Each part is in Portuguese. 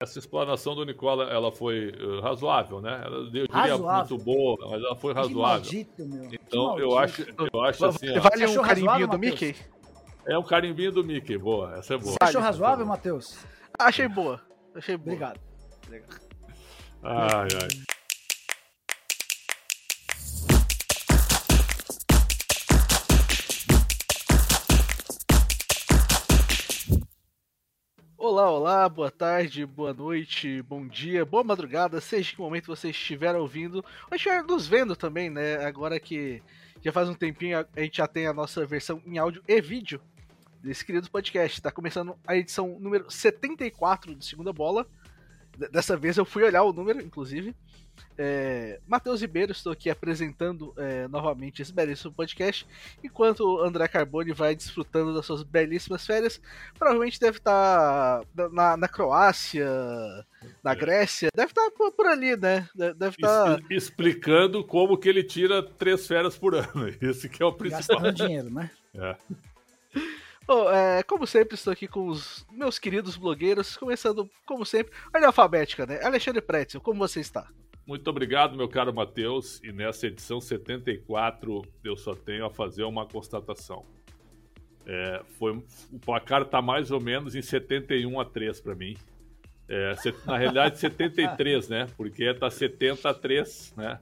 essa explanação do Nicola ela foi uh, razoável, né? Ela, eu diria razoável. muito boa, mas ela foi razoável. Maldito, então eu acho, eu acho assim. Vale um carimbinho do Mickey? É um carimbinho do Mickey, boa, essa é boa. Você achou razoável, Matheus? Achei boa. Achei boa. Obrigado. Ai, ai. Olá, olá, boa tarde, boa noite, bom dia, boa madrugada, seja que momento você estiver ouvindo ou estiver nos vendo também, né? Agora que já faz um tempinho a gente já tem a nossa versão em áudio e vídeo desse querido podcast. Está começando a edição número 74 de Segunda Bola. Dessa vez eu fui olhar o número, inclusive. É, Matheus Ribeiro, estou aqui apresentando é, novamente esse belíssimo podcast, enquanto o André Carboni vai desfrutando das suas belíssimas férias. Provavelmente deve estar na, na Croácia, na. Grécia, deve estar por, por ali, né? Deve estar... Explicando como que ele tira três férias por ano. Esse que é o principal. Gastando dinheiro, né? É. Bom, é, como sempre, estou aqui com os meus queridos blogueiros, começando, como sempre, ordem alfabética, né? Alexandre Pretzel, como você está? Muito obrigado, meu caro Matheus. E nessa edição 74, eu só tenho a fazer uma constatação. É, foi, o placar está mais ou menos em 71 a 3 para mim. É, na realidade, 73, né? Porque está 70 a 3, né?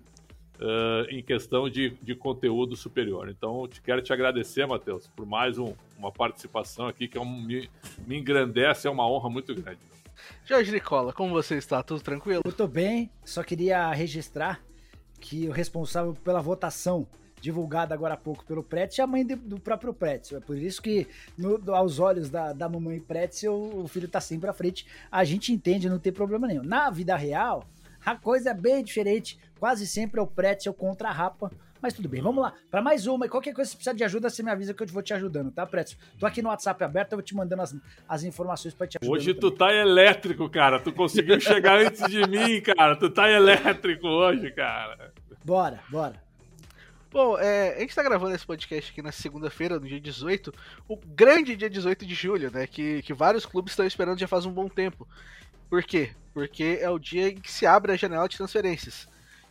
Uh, em questão de, de conteúdo superior. Então, te, quero te agradecer, Matheus, por mais um, uma participação aqui que é um, me, me engrandece, é uma honra muito grande. Jorge Nicola, como você está? Tudo tranquilo? Eu tô bem, só queria registrar que o responsável pela votação divulgada agora há pouco pelo Pretz é a mãe de, do próprio Pretz. É por isso que, no, aos olhos da, da mamãe Pretz, o, o filho tá sempre à frente. A gente entende, não tem problema nenhum. Na vida real, a coisa é bem diferente. Quase sempre é o Pretzel contra a Rapa mas tudo bem, vamos lá. Para mais uma, e qualquer coisa, se precisar de ajuda, você me avisa que eu vou te ajudando, tá, Preto? Tô aqui no WhatsApp aberto, eu vou te mandando as, as informações para te ajudar. Hoje tu também. tá elétrico, cara. Tu conseguiu chegar antes de mim, cara. Tu tá elétrico hoje, cara. Bora, bora. Bom, é, a gente tá gravando esse podcast aqui na segunda-feira, no dia 18, o grande dia 18 de julho, né? Que, que vários clubes estão esperando já faz um bom tempo. Por quê? Porque é o dia em que se abre a janela de transferências.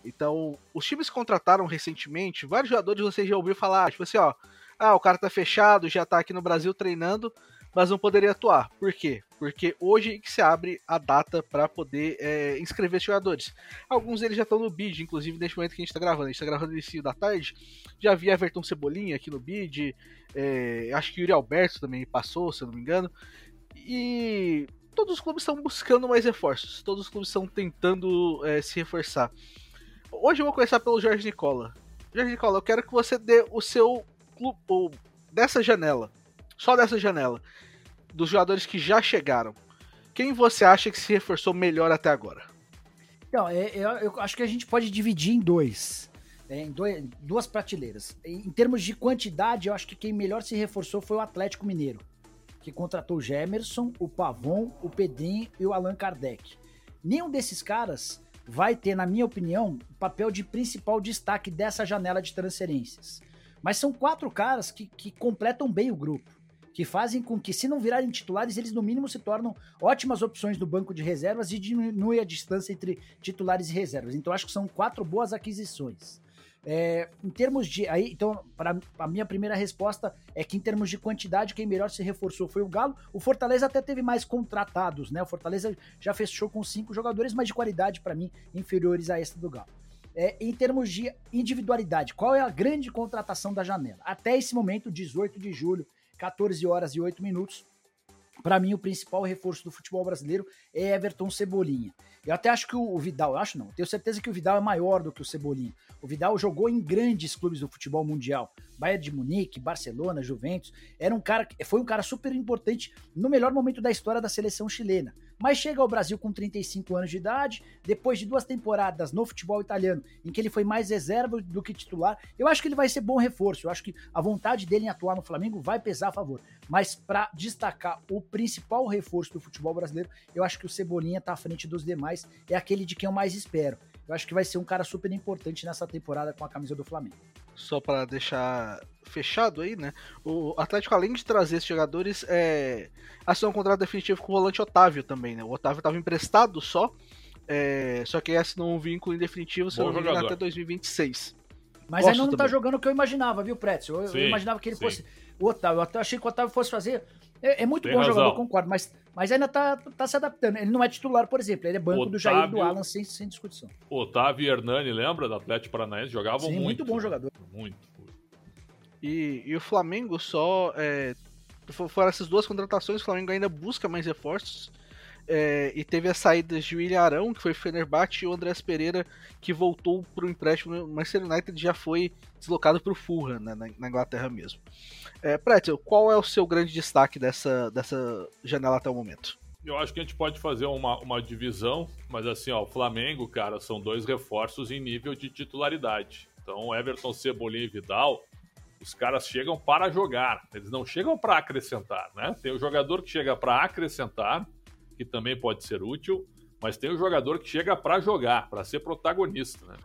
Então, os times contrataram recentemente, vários jogadores você já ouviu falar, tipo assim, ó, ah, o cara tá fechado, já tá aqui no Brasil treinando, mas não poderia atuar. Por quê? Porque hoje que se abre a data para poder é, inscrever jogadores. Alguns deles já estão no bid, inclusive neste momento que a gente está gravando. A gente está gravando no início da tarde. Já vi Everton Cebolinha aqui no bid. É, acho que Yuri Alberto também passou, se eu não me engano. E todos os clubes estão buscando mais reforços. Todos os clubes estão tentando é, se reforçar. Hoje eu vou começar pelo Jorge Nicola. Jorge Nicola, eu quero que você dê o seu clube dessa janela, só dessa janela, dos jogadores que já chegaram. Quem você acha que se reforçou melhor até agora? Não, é, eu, eu acho que a gente pode dividir em dois. É, em dois, duas prateleiras. Em termos de quantidade, eu acho que quem melhor se reforçou foi o Atlético Mineiro, que contratou o Gemerson, o Pavon, o Pedrinho e o Allan Kardec. Nenhum desses caras vai ter, na minha opinião, o papel de principal destaque dessa janela de transferências. Mas são quatro caras que, que completam bem o grupo, que fazem com que, se não virarem titulares, eles no mínimo se tornam ótimas opções do banco de reservas e diminui a distância entre titulares e reservas. Então acho que são quatro boas aquisições. É, em termos de. Aí, então, para a minha primeira resposta é que, em termos de quantidade, quem melhor se reforçou foi o Galo. O Fortaleza até teve mais contratados, né? O Fortaleza já fechou com cinco jogadores, mas de qualidade, para mim, inferiores a esta do Galo. É, em termos de individualidade, qual é a grande contratação da janela? Até esse momento, 18 de julho, 14 horas e 8 minutos, para mim, o principal reforço do futebol brasileiro é Everton Cebolinha. Eu até acho que o Vidal, eu acho não, tenho certeza que o Vidal é maior do que o Cebolinha. O Vidal jogou em grandes clubes do futebol mundial, Bayern de Munique, Barcelona, Juventus. Era um cara, foi um cara super importante no melhor momento da história da seleção chilena. Mas chega ao Brasil com 35 anos de idade, depois de duas temporadas no futebol italiano, em que ele foi mais reserva do que titular. Eu acho que ele vai ser bom reforço. Eu acho que a vontade dele em atuar no Flamengo vai pesar a favor. Mas para destacar o principal reforço do futebol brasileiro, eu acho que o Cebolinha está à frente dos demais. É aquele de quem eu mais espero. Eu acho que vai ser um cara super importante nessa temporada com a camisa do Flamengo. só para deixar fechado aí, né? O Atlético, além de trazer esses jogadores, é, assinou um contrato definitivo com o volante Otávio também, né? O Otávio estava emprestado só, é, só que assinou um vínculo em definitivo, se não me engano, até 2026. Mas Gosto ainda não tá jogando o que eu imaginava, viu, Pretzel? Eu, eu, imaginava que ele sim. fosse. O Otávio, eu achei que o Otávio fosse fazer. É, é muito Tem bom razão. jogador, concordo, mas, mas ainda tá, tá se adaptando. Ele não é titular, por exemplo, ele é banco Otávio, do Jair do Alan sem, sem discussão. Otávio e Hernani, lembra? Do Atlético Paranaense, jogavam sim, muito. muito bom jogador. Muito. E, e o Flamengo só. É, foram essas duas contratações, o Flamengo ainda busca mais reforços. É, e teve as saídas de William Arão, que foi Fenerbahçe, e o Andrés Pereira, que voltou para o empréstimo no Manchester United, já foi deslocado para o Fulham, né, na, na, Inglaterra mesmo. É, Pretzel, qual é o seu grande destaque dessa, dessa janela até o momento? Eu acho que a gente pode fazer uma, uma divisão, mas assim, ó, o Flamengo, cara, são dois reforços em nível de titularidade. Então, Everton, Cebolinha e Vidal, os caras chegam para jogar, eles não chegam para acrescentar, né? Tem o jogador que chega para acrescentar, que também pode ser útil, mas tem o jogador que chega para jogar, para ser protagonista, né?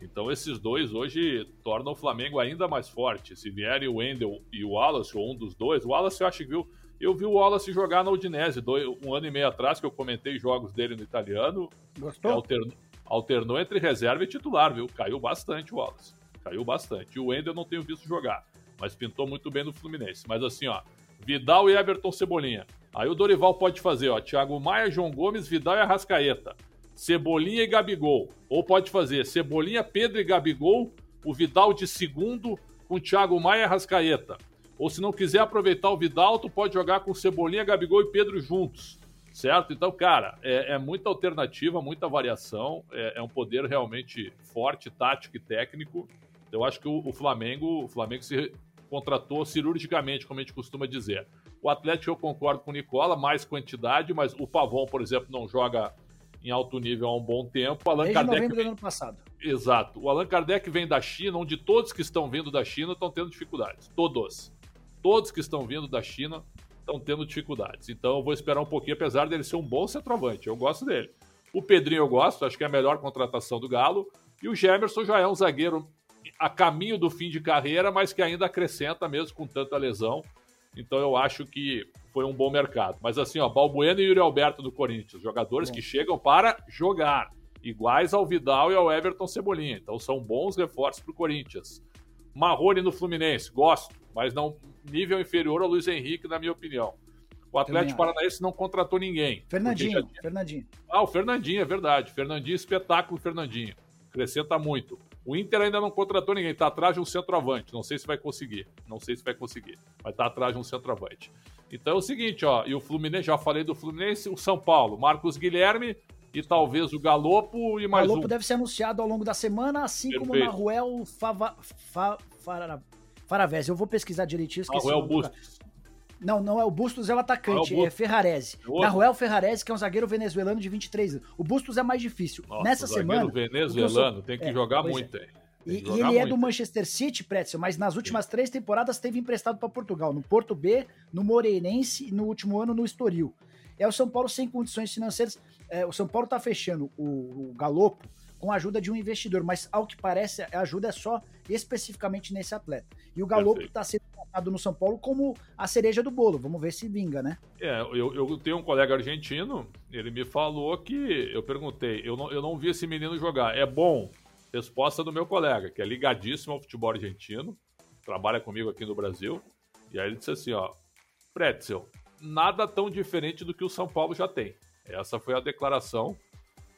Então esses dois hoje tornam o Flamengo ainda mais forte. Se vierem o Wendel e o Wallace, ou um dos dois, o Wallace eu acho que viu. Eu vi o Wallace jogar na Udinese dois, um ano e meio atrás, que eu comentei jogos dele no italiano. Gostou? Alternou, alternou entre reserva e titular, viu? Caiu bastante o Wallace. Caiu bastante. E o Wendel eu não tenho visto jogar, mas pintou muito bem no Fluminense. Mas assim, ó, Vidal e Everton Cebolinha. Aí o Dorival pode fazer, ó, Thiago Maia, João Gomes, Vidal e Arrascaeta. Cebolinha e Gabigol. Ou pode fazer Cebolinha, Pedro e Gabigol, o Vidal de segundo com Thiago Maia e Arrascaeta. Ou se não quiser aproveitar o Vidal, tu pode jogar com Cebolinha, Gabigol e Pedro juntos. Certo? Então, cara, é, é muita alternativa, muita variação. É, é, um poder realmente forte, tático e técnico. Eu acho que o, o Flamengo, o Flamengo se contratou cirurgicamente, como a gente costuma dizer. O Atlético, eu concordo com o Nicola, mais quantidade, mas o Pavon, por exemplo, não joga em alto nível há um bom tempo. O Allan Desde Kardec novembro vem... do ano passado. Exato. O Allan Kardec vem da China, onde todos que estão vindo da China estão tendo dificuldades. Todos. Todos que estão vindo da China estão tendo dificuldades. Então eu vou esperar um pouquinho, apesar dele ser um bom centroavante. Eu gosto dele. O Pedrinho eu gosto, acho que é a melhor contratação do Galo. E o Gemerson já é um zagueiro a caminho do fim de carreira, mas que ainda acrescenta mesmo com tanta lesão. Então eu acho que foi um bom mercado. Mas assim, ó, Balbuena e Yuri Alberto do Corinthians, jogadores que chegam para jogar, iguais ao Vidal e ao Everton Cebolinha. Então são bons reforços para o Corinthians. Marrone no Fluminense, gosto, mas não nível inferior ao Luiz Henrique, na minha opinião. O Atlético Paranaense não contratou ninguém. Fernandinho, tinha... Fernandinho. Ah, o Fernandinho, é verdade. Fernandinho, espetáculo Fernandinho. Acrescenta muito. O Inter ainda não contratou ninguém, tá atrás de um centroavante. Não sei se vai conseguir. Não sei se vai conseguir. Mas tá atrás de um centroavante. Então é o seguinte, ó. E o Fluminense, já falei do Fluminense, o São Paulo, Marcos Guilherme e talvez o Galopo e mais um. O Galopo deve ser anunciado ao longo da semana, assim Perfeito. como o Naruel Fava, Fa, Faravés. Eu vou pesquisar direitinho. Naruel Bustos. Não, não é o Bustos, é o atacante, é, é Ferrarese. É Naruel Ferrarese, que é um zagueiro venezuelano de 23 anos. O Bustos é mais difícil. Nossa, Nessa semana. venezuelano, sou... tem que é, jogar muito, é. E, e, ele muito. é do Manchester City, Pretzel, mas nas últimas Sim. três temporadas teve emprestado para Portugal, no Porto B, no Moreirense e no último ano no Estoril. É o São Paulo sem condições financeiras. É, o São Paulo está fechando o, o Galopo com a ajuda de um investidor, mas ao que parece, a ajuda é só especificamente nesse atleta. E o Galopo está sendo no São Paulo como a cereja do bolo. Vamos ver se vinga, né? É, eu, eu tenho um colega argentino, ele me falou que. Eu perguntei, eu não, eu não vi esse menino jogar. É bom? Resposta do meu colega, que é ligadíssimo ao futebol argentino, trabalha comigo aqui no Brasil. E aí ele disse assim: ó, Pretzel, nada tão diferente do que o São Paulo já tem. Essa foi a declaração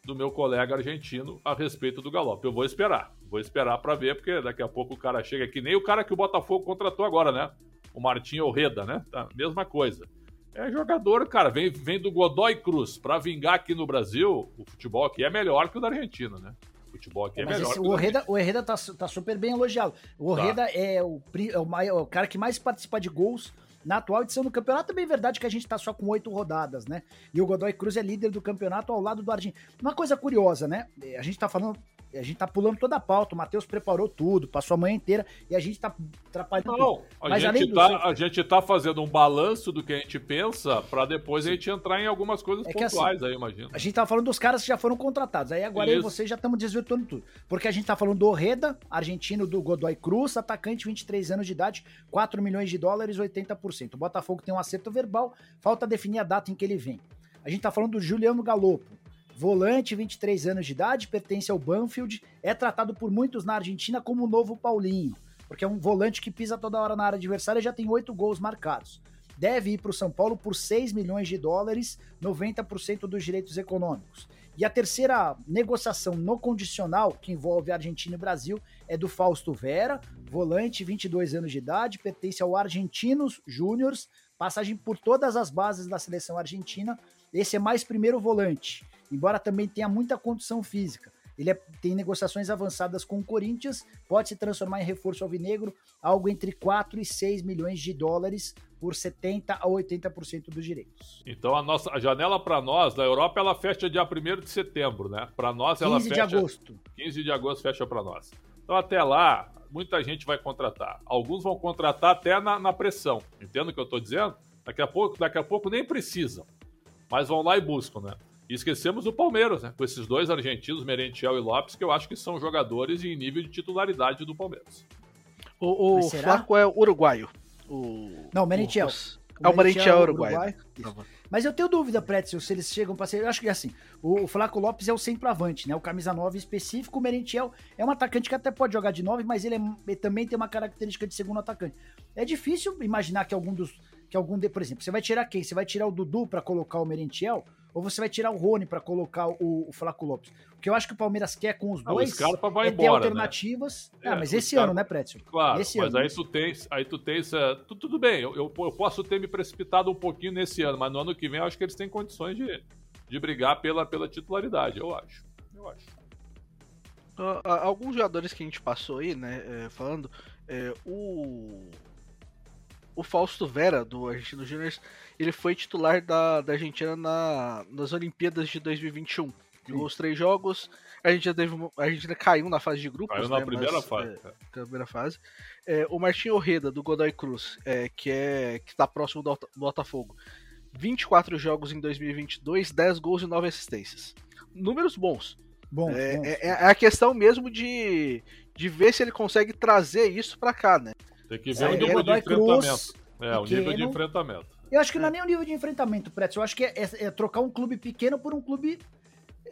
do meu colega argentino a respeito do Galope. Eu vou esperar, vou esperar para ver, porque daqui a pouco o cara chega aqui, nem o cara que o Botafogo contratou agora, né? O Martinho Orreda, né? Tá, mesma coisa. É jogador, cara, vem, vem do Godoy Cruz. Para vingar aqui no Brasil, o futebol aqui é melhor que o da Argentina, né? O futebol aqui é, é melhor. Esse, o Orreda, o Orreda tá, tá super bem elogiado. O Orreda tá. é, o, é, o, maior, o cara que mais participa de gols na atual edição do campeonato. Também é verdade que a gente tá só com oito rodadas, né? E o Godoy Cruz é líder do campeonato ao lado do Argentino. Uma coisa curiosa, né? A gente tá falando A gente tá pulando toda a pauta. O Matheus preparou tudo, passou a manhã inteira e a gente tá atrapalhando Não. A, Mas gente tá, a gente tá fazendo um balanço do que a gente pensa para depois a gente entrar em algumas coisas é pontuais assim, aí, imagina. A gente tava falando dos caras que já foram contratados. Aí agora Isso. eu e você já estamos desvirtuando tudo. Porque a gente tá falando do Orreda, argentino do Godoy Cruz, atacante, 23 anos de idade, 4 milhões de dólares, 80%. O Botafogo tem um acerto verbal, falta definir a data em que ele vem. A gente tá falando do Juliano Galopo, Volante, 23 anos de idade, pertence ao Banfield, é tratado por muitos na Argentina como o novo Paulinho, porque é um volante que pisa toda hora na área adversária e já tem oito gols marcados. Deve ir para o São Paulo por 6 milhões de dólares, 90% dos direitos econômicos. E a terceira negociação no condicional, que envolve Argentina e Brasil, é do Fausto Vera, volante, 22 anos de idade, pertence ao Argentinos Júniors, passagem por todas as bases da seleção argentina. Esse é mais primeiro volante embora também tenha muita condição física. Ele é, tem negociações avançadas com o Corinthians, pode se transformar em reforço alvinegro, algo entre 4 e 6 milhões de dólares por 70 a 80% dos direitos. Então a nossa a janela para nós da Europa ela fecha dia 1 de setembro, né? Para nós ela 15 fecha 15 de agosto. 15 de agosto fecha para nós. Então até lá, muita gente vai contratar. Alguns vão contratar até na, na pressão. Entendo o que eu estou dizendo? Daqui a pouco, daqui a pouco nem precisam. Mas vão lá e buscam, né? E esquecemos o Palmeiras, né? Com esses dois argentinos, Merentiel e Lopes, que eu acho que são jogadores em nível de titularidade do Palmeiras. O, o Flaco é uruguaio. O, Não, Merentiel. O, é o Merentiel é uruguaio. Uruguai. Mas eu tenho dúvida, Pretzel, se eles chegam para ser. Eu acho que assim, o Flaco Lopes é o centroavante, né? O camisa 9 específico. O Merentiel é um atacante que até pode jogar de 9, mas ele, é, ele também tem uma característica de segundo atacante. É difícil imaginar que algum dos. Que algum de, por exemplo, você vai tirar quem? Você vai tirar o Dudu para colocar o Merentiel? ou você vai tirar o Rony para colocar o, o Flaco Lopes? O que eu acho que o Palmeiras quer com os dois ah, o vai é ter embora, alternativas. Né? Ah, mas esse Scarpa... ano, né, Prétio? Claro, esse mas ano. aí tu tens, aí tu tens, uh, tu, tudo bem, eu, eu, eu, posso ter me precipitado um pouquinho nesse ano, mas no ano que vem eu acho que eles têm condições de, de brigar pela, pela titularidade, eu acho. Eu acho. Uh, alguns jogadores que a gente passou aí, né, é, falando, é, o o Fausto Vera, do Argentino Júnior, ele foi titular da, da Argentina na, nas Olimpíadas de 2021. Jogou os três jogos, a Argentina, teve, a Argentina caiu na fase de grupos. Caiu na né, primeira mas, fase. É, primeira fase. É, o Martinho Orreda, do Godoy Cruz, é, que é que está próximo do, Botafogo. 24 jogos em 2022, 10 gols e 9 assistências. Números bons. Bom, é, é, é, a questão mesmo de, de ver se ele consegue trazer isso para cá, né? Tem que ver é, o nível de enfrentamento. É, o nível de enfrentamento. Eu acho que não é nem o nível de enfrentamento, Pretz. Eu acho que é, é, é, trocar um clube pequeno por um clube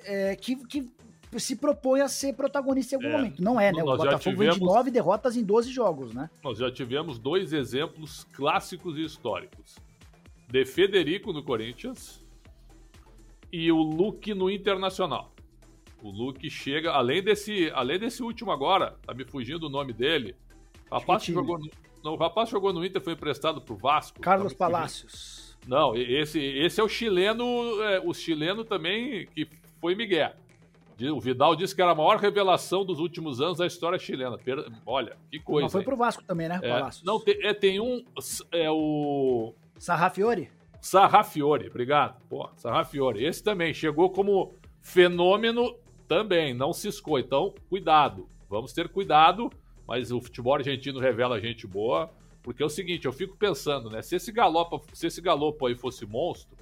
é, que, que se propõe a ser protagonista em algum é. momento. Não é, né? Nós o Botafogo tivemos... vem de nove derrotas em 12 jogos, né? Nós já tivemos dois exemplos clássicos e históricos. De Federico no Corinthians e o Luke no Internacional. O Luke chega, além desse, além desse último agora, tá me fugindo o nome dele, Rapaz que jogou no, não, o rapaz jogou no Inter, foi emprestado pro Vasco. Carlos Palácios. Não, esse, esse é o chileno, é, o chileno também que foi Miguel. O Vidal disse que era a maior revelação dos últimos anos da história chilena. Olha, que coisa. Mas foi pro Vasco também, né? É, Palácios. Não, tem, é, tem um. É o. Sarrafiore? Sarrafiore, obrigado. Pô, Sarrafiore. Esse também chegou como fenômeno também, não ciscou. Então, cuidado. Vamos ter cuidado mas o futebol argentino revela gente boa. Porque é o seguinte, eu fico pensando, né? Se esse Galopa, se esse Galopo aí fosse monstro,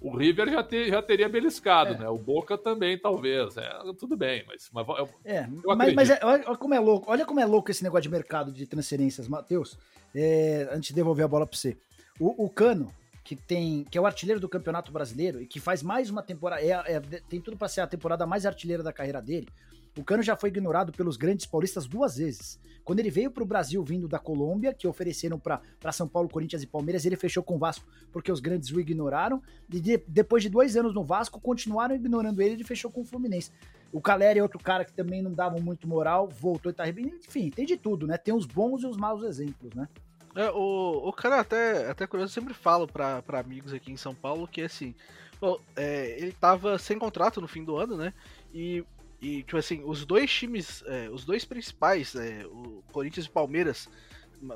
o River já, ter, já teria beliscado, é. né? O Boca também, talvez. É, tudo bem, mas. mas eu, é, eu mas, mas é, olha como é louco. Olha como é louco esse negócio de mercado de transferências, Matheus. É, antes de devolver a bola para você. O, o, Cano, que tem. que é o artilheiro do Campeonato Brasileiro e que faz mais uma temporada. É, é tem tudo para ser a temporada mais artilheira da carreira dele. O Cano já foi ignorado pelos grandes paulistas duas vezes. Quando ele veio para o Brasil vindo da Colômbia, que ofereceram para São Paulo, Corinthians e Palmeiras, ele fechou com o Vasco porque os grandes o ignoraram. E de, depois de dois anos no Vasco, continuaram ignorando ele e fechou com o Fluminense. O Caleri é outro cara que também não dava muito moral, voltou e tá Enfim, tem de tudo, né? Tem os bons e os maus exemplos, né? É, o, o cara até, até curioso, eu sempre falo para amigos aqui em São Paulo que assim, bom, é, ele tava sem contrato no fim do ano, né? E e, tipo assim, os dois times, é, os dois principais, é, o Corinthians e Palmeiras,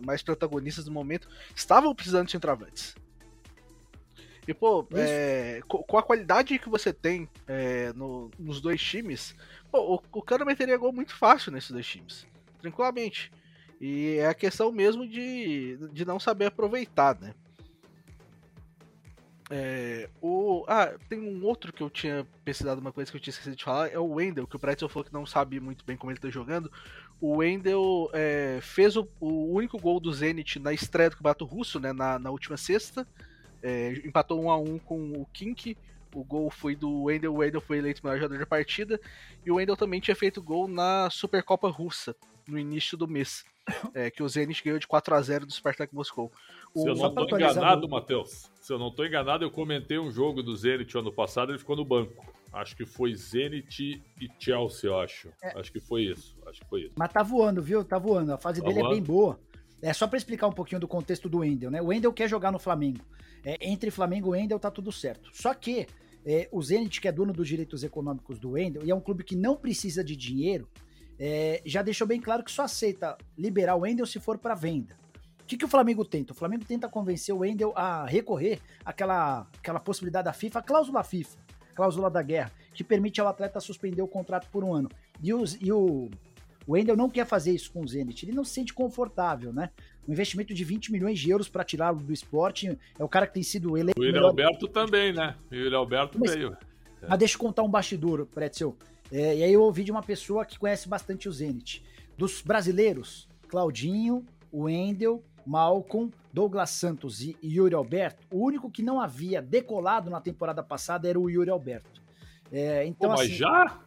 mais protagonistas do momento, estavam precisando de centroavantes. E, pô, é, com a qualidade que você tem é, no, nos dois times, pô, o, o Cano meteria gol muito fácil nesses dois times. Tranquilamente. E é a questão mesmo de, de não saber aproveitar, né? É, o, ah, tem um outro que eu tinha pesquisado uma coisa que eu tinha esquecido de falar, é o Wendel, que o Pretzel falou que não sabe muito bem como ele tá jogando. O Wendel é, fez o, o, único gol do Zenit na estreia do Campeonato Russo, né, na, na última sexta. É, empatou 1 a 1 com o Kink. O gol foi do Wendel, o Wendel foi eleito melhor jogador da partida. E o Wendel também tinha feito gol na Supercopa Russa, no início do mês. É, que o Zenit ganhou de 4 a 0 do Spartak Moscou. O... Se eu não estou enganado, Matheus, se eu não estou enganado, eu comentei um jogo do Zenit ano passado, ele ficou no banco. Acho que foi Zenit e Chelsea, eu acho. É. Acho que foi isso. Acho que foi isso. Mas tá voando, viu? Tá voando. A fase tá dele voando. é bem boa. É só para explicar um pouquinho do contexto do Wendel, né? O Wendel quer jogar no Flamengo. É, entre Flamengo e Wendel tá tudo certo. Só que é, o Zenit, que é dono dos direitos econômicos do Wendel, e é um clube que não precisa de dinheiro, é, já deixou bem claro que só aceita liberar o Wendel se for para venda. O que, que o Flamengo tenta? O Flamengo tenta convencer o Wendel a recorrer àquela, àquela possibilidade da FIFA, a cláusula FIFA, cláusula da guerra, que permite ao atleta suspender o contrato por um ano. E, os, e o, o Wendel não quer fazer isso com o Zenit, ele não se sente confortável, né? Um investimento de 20 milhões de euros para tirá-lo do esporte, é o cara que tem sido eleito. O William Alberto também, né? O William Alberto mas, veio. Mas deixa eu contar um bastidor, Pretzel. É, e aí eu ouvi de uma pessoa que conhece bastante o Zenit. Dos brasileiros, Claudinho, Wendel, Malcolm, Douglas Santos e Yuri Alberto, o único que não havia decolado na temporada passada era o Yuri Alberto. É, então, Pô, mas assim, já?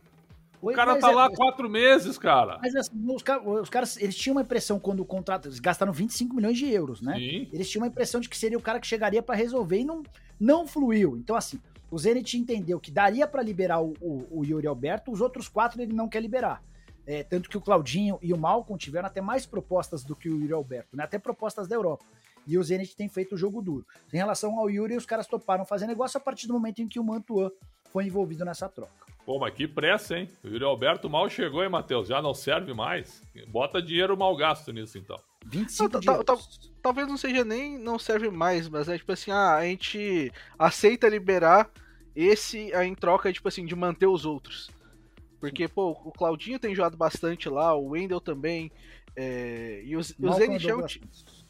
O cara tá é, lá há quatro meses, cara. Mas assim, os, os, caras, eles tinham uma impressão quando o contrato. Eles gastaram 25 milhões de euros, né? Sim. Eles tinham uma impressão de que seria o cara que chegaria para resolver e não, não fluiu. Então, assim, o Zenit entendeu que daria para liberar o, o, o, Yuri Alberto, os outros quatro ele não quer liberar. É, tanto que o Claudinho e o Malcolm tiveram até mais propostas do que o Yuri Alberto, né? até propostas da Europa. E o Zenit tem feito o jogo duro. Em relação ao Yuri, os caras toparam fazer negócio a partir do momento em que o Mantuan foi envolvido nessa troca. Pô, mas que pressa, hein? O Yuri Alberto mal chegou, hein, Matheus? Já não serve mais? Bota dinheiro mal gasto nisso, então. 25 não, Talvez não seja nem não serve mais, mas é tipo assim, ah, a gente aceita liberar esse em troca, tipo assim, de manter os outros. Porque, pô, o Claudinho tem jogado bastante lá, o Wendel também. É, e o, o Zenit é um,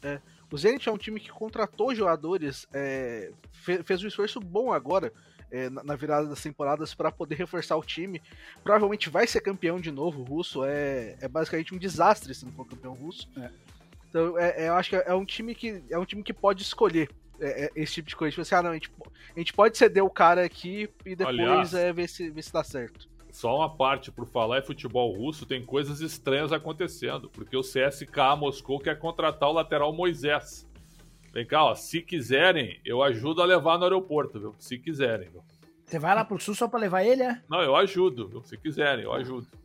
é, o Zenit é um time que contratou jogadores, é, fez, fez um esforço bom agora é, na virada das temporadas para poder reforçar o time. Provavelmente vai ser campeão de novo. O russo é, é basicamente um desastre se não for campeão russo. É. Então é, é, eu acho que é um time que é um time que pode escolher é, é, esse tipo de coisa. Tipo assim, ah, não, a gente, a gente pode ceder o cara aqui e depois Aliás, é, ver, se, ver se dá certo. Só uma parte, por falar em futebol russo, tem coisas estranhas acontecendo, porque o CSK Moscou quer contratar o lateral Moisés. Vem cá, ó, se quiserem, eu ajudo a levar no aeroporto, viu? Se quiserem, viu? Você vai lá pro sul só pra levar ele, é? Não, eu ajudo, viu? Se quiserem, eu ajudo.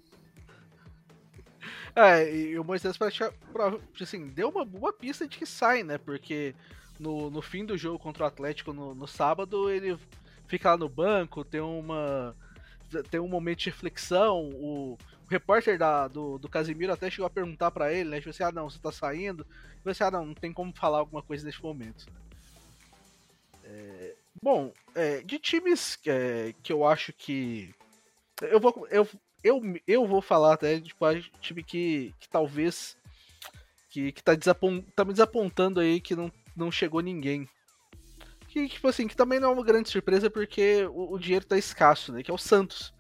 É, e o Moisés, assim, deu uma boa pista de que sai, né? Porque no, no fim do jogo contra o Atlético no, no sábado, ele fica lá no banco, tem uma. Tem um momento de reflexão. O, o repórter da, do, do Casimiro até chegou a perguntar para ele, né? Tipo assim, ah não, você tá saindo. Ele assim, ah não, não tem como falar alguma coisa nesse momento. É, bom, é, de times é, que eu acho que. Eu vou. Eu, eu, eu vou falar até de tipo, time que, que talvez. Que, que tá, tá me desapontando aí que não não chegou ninguém. Que, tipo assim, que também não é uma grande surpresa porque o, o dinheiro tá escasso, né? Que é o Santos.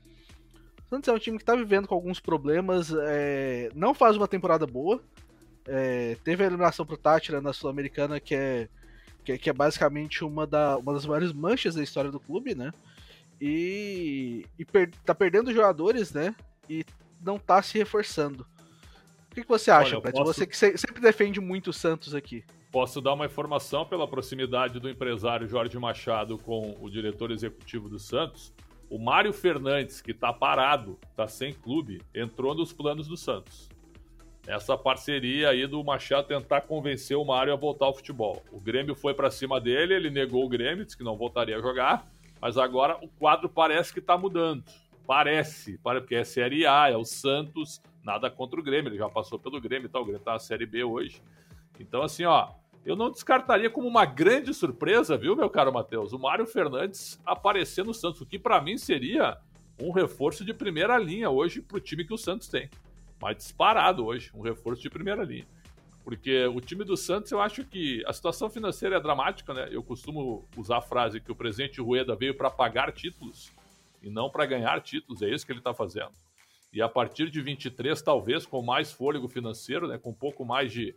O Santos é um time que tá vivendo com alguns problemas, é, não faz uma temporada boa. É, teve a eliminação pro Tátira na Sul-Americana, que é, que é, que, é, basicamente uma, da, uma das maiores manchas da história do clube, né? E, e per, tá perdendo jogadores, né? E não tá se reforçando. O que, que você acha, Olha, Posso... Você que sempre defende muito o Santos aqui. Posso dar uma informação pela proximidade do empresário Jorge Machado com o diretor executivo do Santos. O Mário Fernandes, que está parado, está sem clube, entrou nos planos do Santos. Essa parceria aí do Machado tentar convencer o Mário a voltar ao futebol. O Grêmio foi para cima dele, ele negou o Grêmio, disse que não voltaria a jogar, mas agora o quadro parece que está mudando. Parece, porque é Série A, é o Santos, nada contra o Grêmio, ele já passou pelo Grêmio e tal, o Grêmio está na Série B hoje. Então, assim, ó, eu não descartaria como uma grande surpresa, viu, meu caro Matheus, o Mário Fernandes aparecer no Santos, o que para mim seria um reforço de primeira linha hoje para o time que o Santos tem. Mas disparado hoje, um reforço de primeira linha. Porque o time do Santos, eu acho que a situação financeira é dramática, né? Eu costumo usar a frase que o presidente Rueda veio para pagar títulos e não para ganhar títulos, é isso que ele está fazendo. E a partir de 23, talvez com mais fôlego financeiro, né, com um pouco mais de,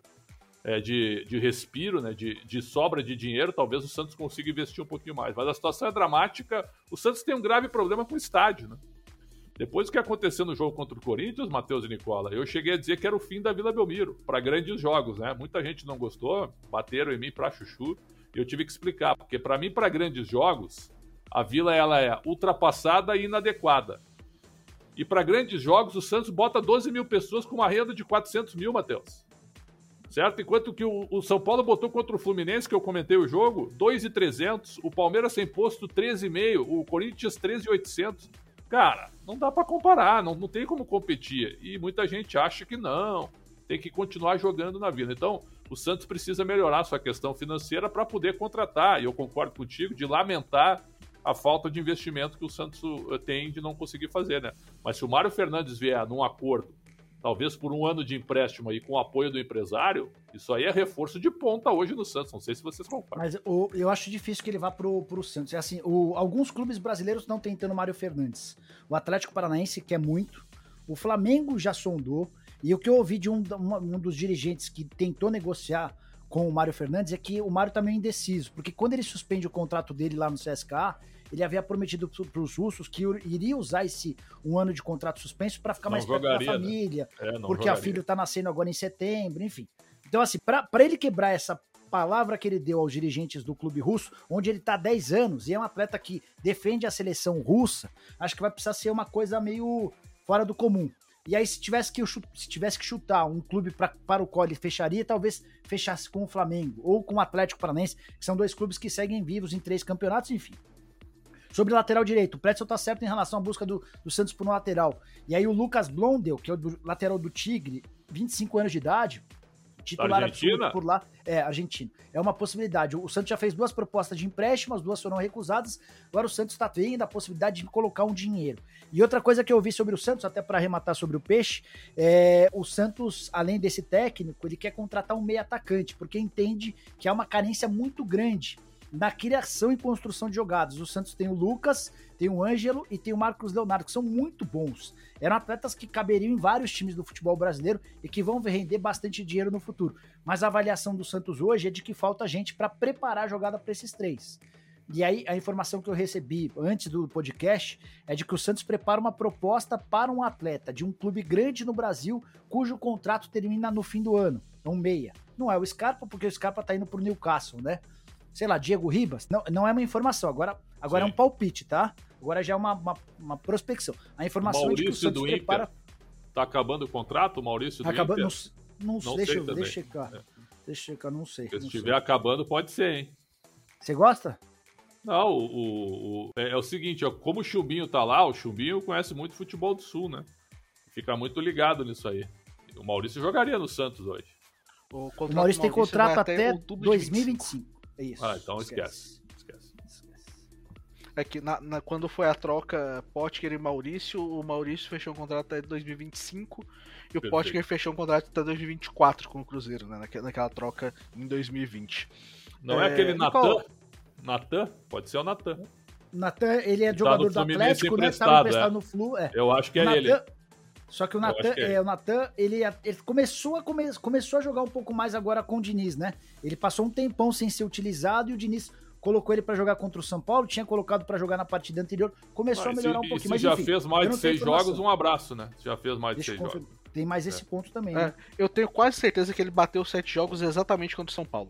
é, de, de respiro, né, de, de sobra de dinheiro, talvez o Santos consiga investir um pouquinho mais. Mas a situação é dramática. O Santos tem um grave problema com o estádio. Né? Depois do que aconteceu no jogo contra o Corinthians, Matheus e Nicola, eu cheguei a dizer que era o fim da Vila Belmiro para grandes jogos. Né? Muita gente não gostou, bateram em mim para chuchu. E eu tive que explicar, porque para mim, para grandes jogos, a Vila ela é ultrapassada e inadequada. E para grandes jogos, o Santos bota 12 mil pessoas com uma renda de 400 mil, Matheus. Certo? Enquanto que o, o, São Paulo botou contra o Fluminense, que eu comentei o jogo, 2,300. O Palmeiras sem posto, 13,5. O Corinthians, 13,800. Cara, não dá para comparar, não, não tem como competir. E muita gente acha que não, tem que continuar jogando na vida. Então, o Santos precisa melhorar sua questão financeira para poder contratar. E eu concordo contigo de lamentar a falta de investimento que o Santos eh, tem de não conseguir fazer, né? Mas se o Mário Fernandes vier num acordo, talvez por um ano de empréstimo aí com o apoio do empresário, isso aí é reforço de ponta hoje no Santos. Não sei se vocês concordam. Mas o, eu acho difícil que ele vá pro, pro Santos. É assim, o, alguns clubes brasileiros estão tentando Mário Fernandes. O Atlético Paranaense quer muito. O Flamengo já sondou. E o que eu ouvi de um, um dos dirigentes que tentou negociar com o Mário Fernandes é que o Mário tá meio indeciso, porque quando ele suspende o contrato dele lá no CSKA, ele havia prometido para os russos que iria usar esse um ano de contrato suspenso para ficar não mais jogaria, perto da né? família, né? é, porque jogaria. a filha está nascendo agora em setembro, enfim. Então, assim, para ele quebrar essa palavra que ele deu aos dirigentes do clube russo, onde ele está há 10 anos e é um atleta que defende a seleção russa, acho que vai precisar ser uma coisa meio fora do comum. E aí, se tivesse que, se tivesse que chutar um clube pra, para o qual ele fecharia, talvez fechasse com o Flamengo ou com o Atlético Paranaense, que são dois clubes que seguem vivos em três campeonatos, enfim. Sobre lateral direito, o Pretzel tá certo em relação à busca do, do Santos por um lateral. E aí o Lucas Blondel, que é o do, lateral do Tigre, 25 anos de idade, titular absoluto por lá. É, Argentina. É uma possibilidade. O Santos já fez duas propostas de empréstimo, as duas foram recusadas. Agora o Santos está vendo a possibilidade de colocar um dinheiro. E outra coisa que eu vi sobre o Santos, até para arrematar sobre o Peixe, é o Santos, além desse técnico, ele quer contratar um meio atacante, porque entende que há uma carência muito grande na criação e construção de jogadas. O Santos tem o Lucas, tem o Ângelo e tem o Marcos Leonardo, que são muito bons. Eram atletas que caberiam em vários times do futebol brasileiro e que vão render bastante dinheiro no futuro. Mas a avaliação do Santos hoje é de que falta gente para preparar a jogada para esses três. E aí, a informação que eu recebi antes do podcast é de que o Santos prepara uma proposta para um atleta de um clube grande no Brasil, cujo contrato termina no fim do ano. Um meia. Não é o Scarpa, porque o Scarpa tá indo pro Newcastle, né? Sei lá, Diego Ribas, não, não é uma informação, agora, agora é um palpite, tá? Agora já é uma, uma, uma prospecção. A informação Maurício é de que o Santos do prepara... Inter. Tá acabando o contrato, Maurício tá do acabando, Inter? Não, não, não deixa, sei deixa eu checar. É. Deixa eu checar, não sei. Se estiver sei. acabando, pode ser, hein? Você gosta? Não, o, o, o é, é, o seguinte, ó, como o Chumbinho tá lá, o Chumbinho conhece muito futebol do Sul, né? Fica muito ligado nisso aí. O Maurício jogaria no Santos hoje. O, o Maurício tem contrato até, até 2025. É isso. Ah, então esquece. Esquece. esquece. É que na, na, quando foi a troca Potker e Maurício, o Maurício fechou um contrato até 2025 e Perfeito. o Potker fechou um contrato até 2024 com o Cruzeiro, né? Naquela, naquela troca em 2020. Não é, é aquele Natan? Natan? Pode ser o Natan. Natan, ele é tá jogador do Atlético, né? Estava emprestado é. no Flu. É. Eu acho que é ele. Só que o Natan, é, é, o Natan, ele, ele começou, a come, começou a jogar um pouco mais agora com o Diniz, né? Ele passou um tempão sem ser utilizado e o Diniz colocou ele para jogar contra o São Paulo, tinha colocado para jogar na partida anterior, começou mas, a melhorar um pouquinho. Se mas já enfim, fez mais de seis jogos, um abraço, né? Já fez mais de seis jogos. Tem mais esse é. ponto também, né? eu tenho quase certeza que ele bateu sete jogos exatamente contra o São Paulo.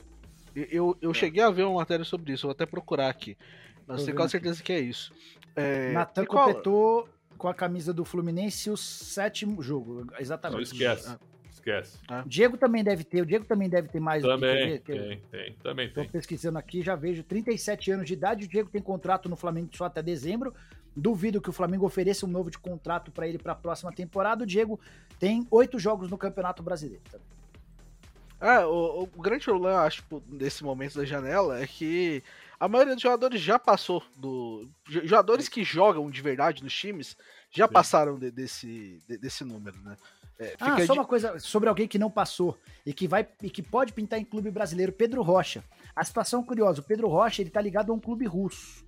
Eu, eu, eu é. cheguei a ver uma matéria sobre isso, vou até procurar aqui. Mas tenho quase certeza que é isso. É, Natan completou com a camisa do Fluminense o sétimo jogo. Exatamente. Não esquece. Ah. Esquece. Ah. Diego também deve ter, o Diego também deve ter mais também, do que, tem, tem, também Tô tem. pesquisando aqui, já vejo 37 anos de idade, o Diego tem contrato no Flamengo só até dezembro. Duvido que o Flamengo ofereça um novo de contrato para ele para a próxima temporada. O Diego tem oito jogos no Campeonato Brasileiro. É, o, o grande problema, acho, desse momento da janela é que a maioria dos jogadores já passou do. Jogadores que jogam de verdade nos times já Sim. passaram de, desse, de, desse número, né? É, ah, só de... uma coisa sobre alguém que não passou e que vai e que pode pintar em clube brasileiro, Pedro Rocha. A situação é curiosa, o Pedro Rocha ele tá ligado a um clube russo.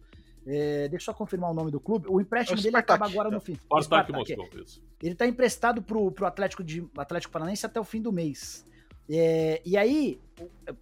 É, deixa eu só confirmar o nome do clube. O empréstimo é o dele acaba agora no fim. Spartak, Spartak Moscou, isso. Ele está emprestado pro, pro Atlético de Atlético Paranaense até o fim do mês. É, e aí,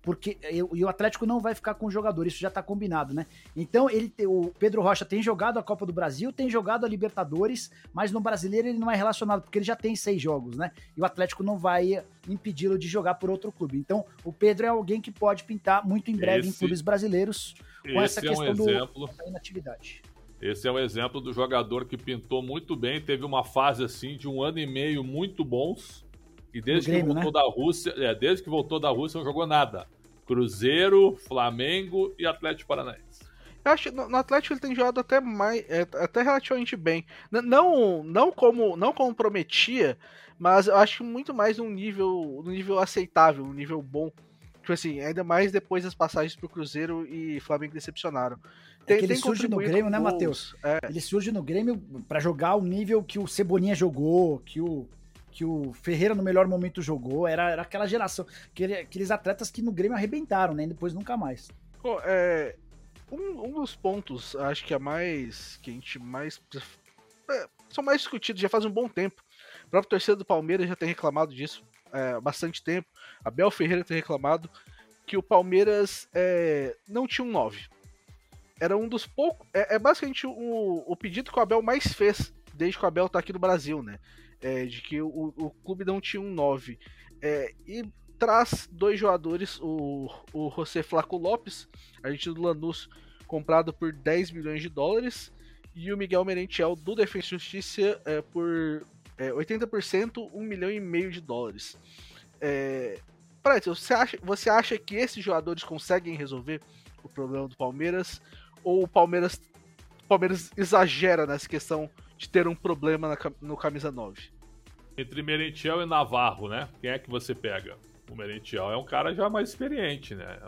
porque e o Atlético não vai ficar com o jogador, isso já está combinado, né? Então, ele, o Pedro Rocha tem jogado a Copa do Brasil, tem jogado a Libertadores, mas no brasileiro ele não é relacionado, porque ele já tem seis jogos, né? E o Atlético não vai impedi-lo de jogar por outro clube. Então, o Pedro é alguém que pode pintar muito em breve esse, em clubes brasileiros com essa questão é um exemplo, do, da inatividade. Esse é um exemplo do jogador que pintou muito bem, teve uma fase assim de um ano e meio muito bons e desde Grêmio, que voltou né? da Rússia, é, desde que voltou da Rússia não jogou nada. Cruzeiro, Flamengo e Atlético Paranaense. Eu acho no Atlético ele tem jogado até mais, é, até relativamente bem. Não, não como, não como prometia, mas eu acho muito mais num nível, num nível aceitável, um nível bom. Tipo assim, ainda mais depois das passagens pro Cruzeiro e Flamengo decepcionaram. Tem, é que ele surge no Grêmio, né, Matheus? É. Ele surge no Grêmio para jogar o nível que o Cebolinha jogou, que o que o Ferreira no melhor momento jogou, era, era aquela geração, aquele, aqueles atletas que no Grêmio arrebentaram, né? E depois nunca mais. Pô, é, um, um, dos pontos, acho que é mais. que a gente mais. É, são mais discutidos já faz um bom tempo. O próprio torcedor do Palmeiras já tem reclamado disso é, há bastante tempo. Abel Ferreira tem reclamado que o Palmeiras é, não tinha um 9. Era um dos poucos. É, é basicamente o, o pedido que o Abel mais fez desde que o Abel tá aqui no Brasil, né? É, de que o, o clube não tinha um 9. É, e traz dois jogadores, o, o José Flaco Lopes, a gente do Lanús, comprado por 10 milhões de dólares, e o Miguel Merentiel do Defensa e Justiça é, por é, 80%, 1 milhão e meio de dólares. É, você acha, você acha que esses jogadores conseguem resolver o problema do Palmeiras? Ou o Palmeiras, o Palmeiras exagera nessa questão de ter um problema na, no camisa 9. Entre Merentiel e Navarro, né? Quem é que você pega? O Merentiel é um cara já mais experiente, né?